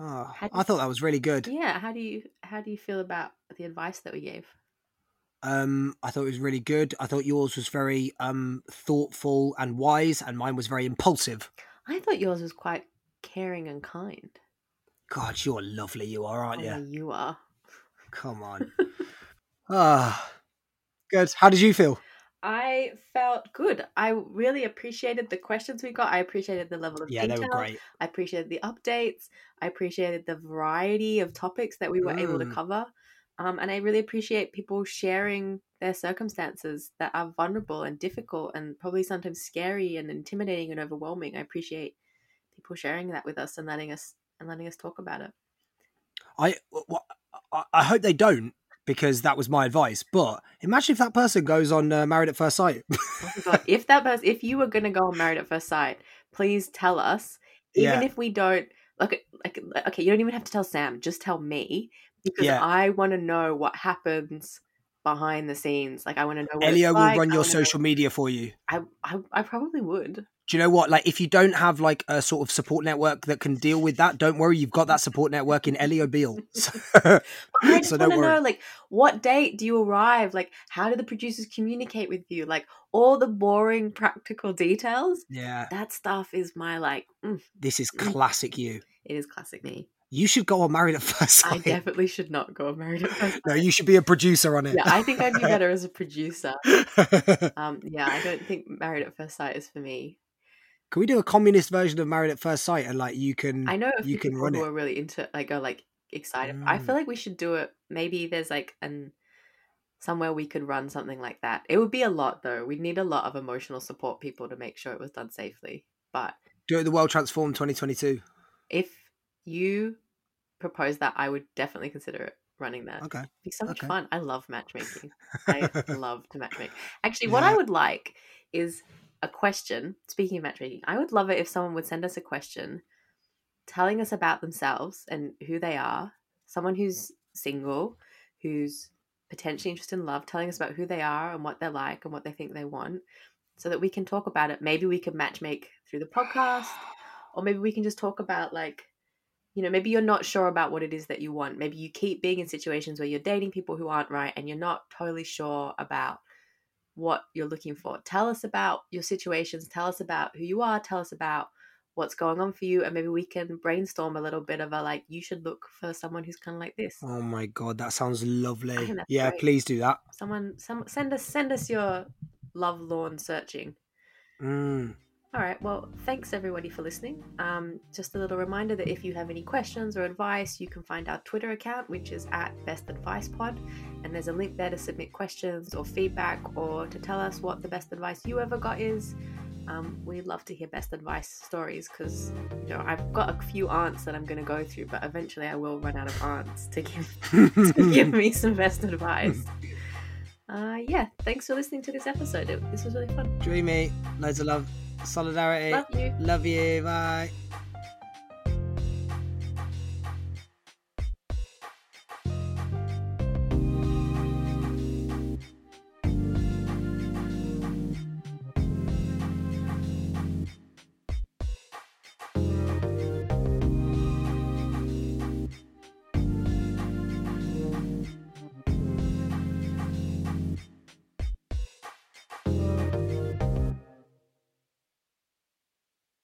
oh, I you- thought that was really good. Yeah. How do you how do you feel about the advice that we gave? Um, I thought it was really good. I thought yours was very um thoughtful and wise, and mine was very impulsive. I thought yours was quite caring and kind. God, you're lovely. You are, aren't Oh, you? you are. Come on. Ah, good. How did you feel? I felt good. I really appreciated the questions we got. I appreciated the level of Yeah, detail. they were great. I appreciated the updates. I appreciated the variety of topics that we were able to Mm. cover. Um, and I really appreciate people sharing their circumstances that are vulnerable and difficult and probably sometimes scary and intimidating and overwhelming. I appreciate people sharing that with us and letting us and letting us talk about it. I, well, I I hope they don't because that was my advice. But imagine if that person goes on uh, Married at First Sight. Oh! If that person, if you were going to go on Married at First Sight, please tell us. Even Yeah. if we don't, like, like, okay, you don't even have to tell Sam. Just tell me because Yeah. I want to know what happens behind the scenes. Like, I want to know. Elio will like. run your wanna know- social media for you. I, I, I probably would. Do you know what? Like, if you don't have like a sort of support network that can deal with that, don't worry. You've got that support network in Elio Beale. So, I just so want don't to know, worry. like, what date do you arrive? Like, how do the producers communicate with you? Like, all the boring practical details. Yeah, That stuff is my like. Mm, this is Mm. classic you. it is classic me. You should go on Married at First I definitely should not go on Married at First no, you should be a producer on it. Yeah, I think I'd be better as a producer. Um, yeah, I don't think Married at First Sight is for me. Can we do a communist version of Married at First Sight and like you can? I know you can people run it. are really into like are like excited. I Mm. feel like we should do it. Maybe there's like an somewhere we could run something like that. It would be a lot though. We'd need a lot of emotional support people to make sure it was done safely. But Do it the World Transformed 2022. if you propose that, I would definitely consider it running that. Okay. It'd be so much Okay. fun. I love matchmaking. I love to matchmake. Actually, what I would like is a question. Speaking of matchmaking, I would love it if someone would send us a question telling us about themselves and who they are. Someone who's single, who's potentially interested in love, telling us about who they are and what they're like and what they think they want, so that we can talk about it. Maybe we could matchmake through the podcast, or maybe we can just talk about like you know, maybe you're not sure about what it is that you want. Maybe you keep being in situations where you're dating people who aren't right and you're not totally sure about what you're looking for. Tell us about your situations. Tell us about who you are. Tell us about what's going on for you. And maybe we can brainstorm a little bit of a like, you should look for someone who's kind of like this. Oh my god, that sounds lovely. Yeah, great. please do that. Someone, some, send us, send us your love lawn searching. Mm. All right. Well, thanks everybody for listening. Um, just a little reminder that if you have any questions or advice, you can find our Twitter account, which is at Best Advice Pod, and there's a link there to submit questions or feedback or to tell us what the best advice you ever got is. Um, we love to hear best advice stories because you know I've got a few aunts that I'm going to go through, but eventually I will run out of aunts to give to give me some best advice. Uh, yeah, thanks for listening to this episode. It, this was really fun. Dreamy, loads of love, solidarity. Love you. Love you. Bye.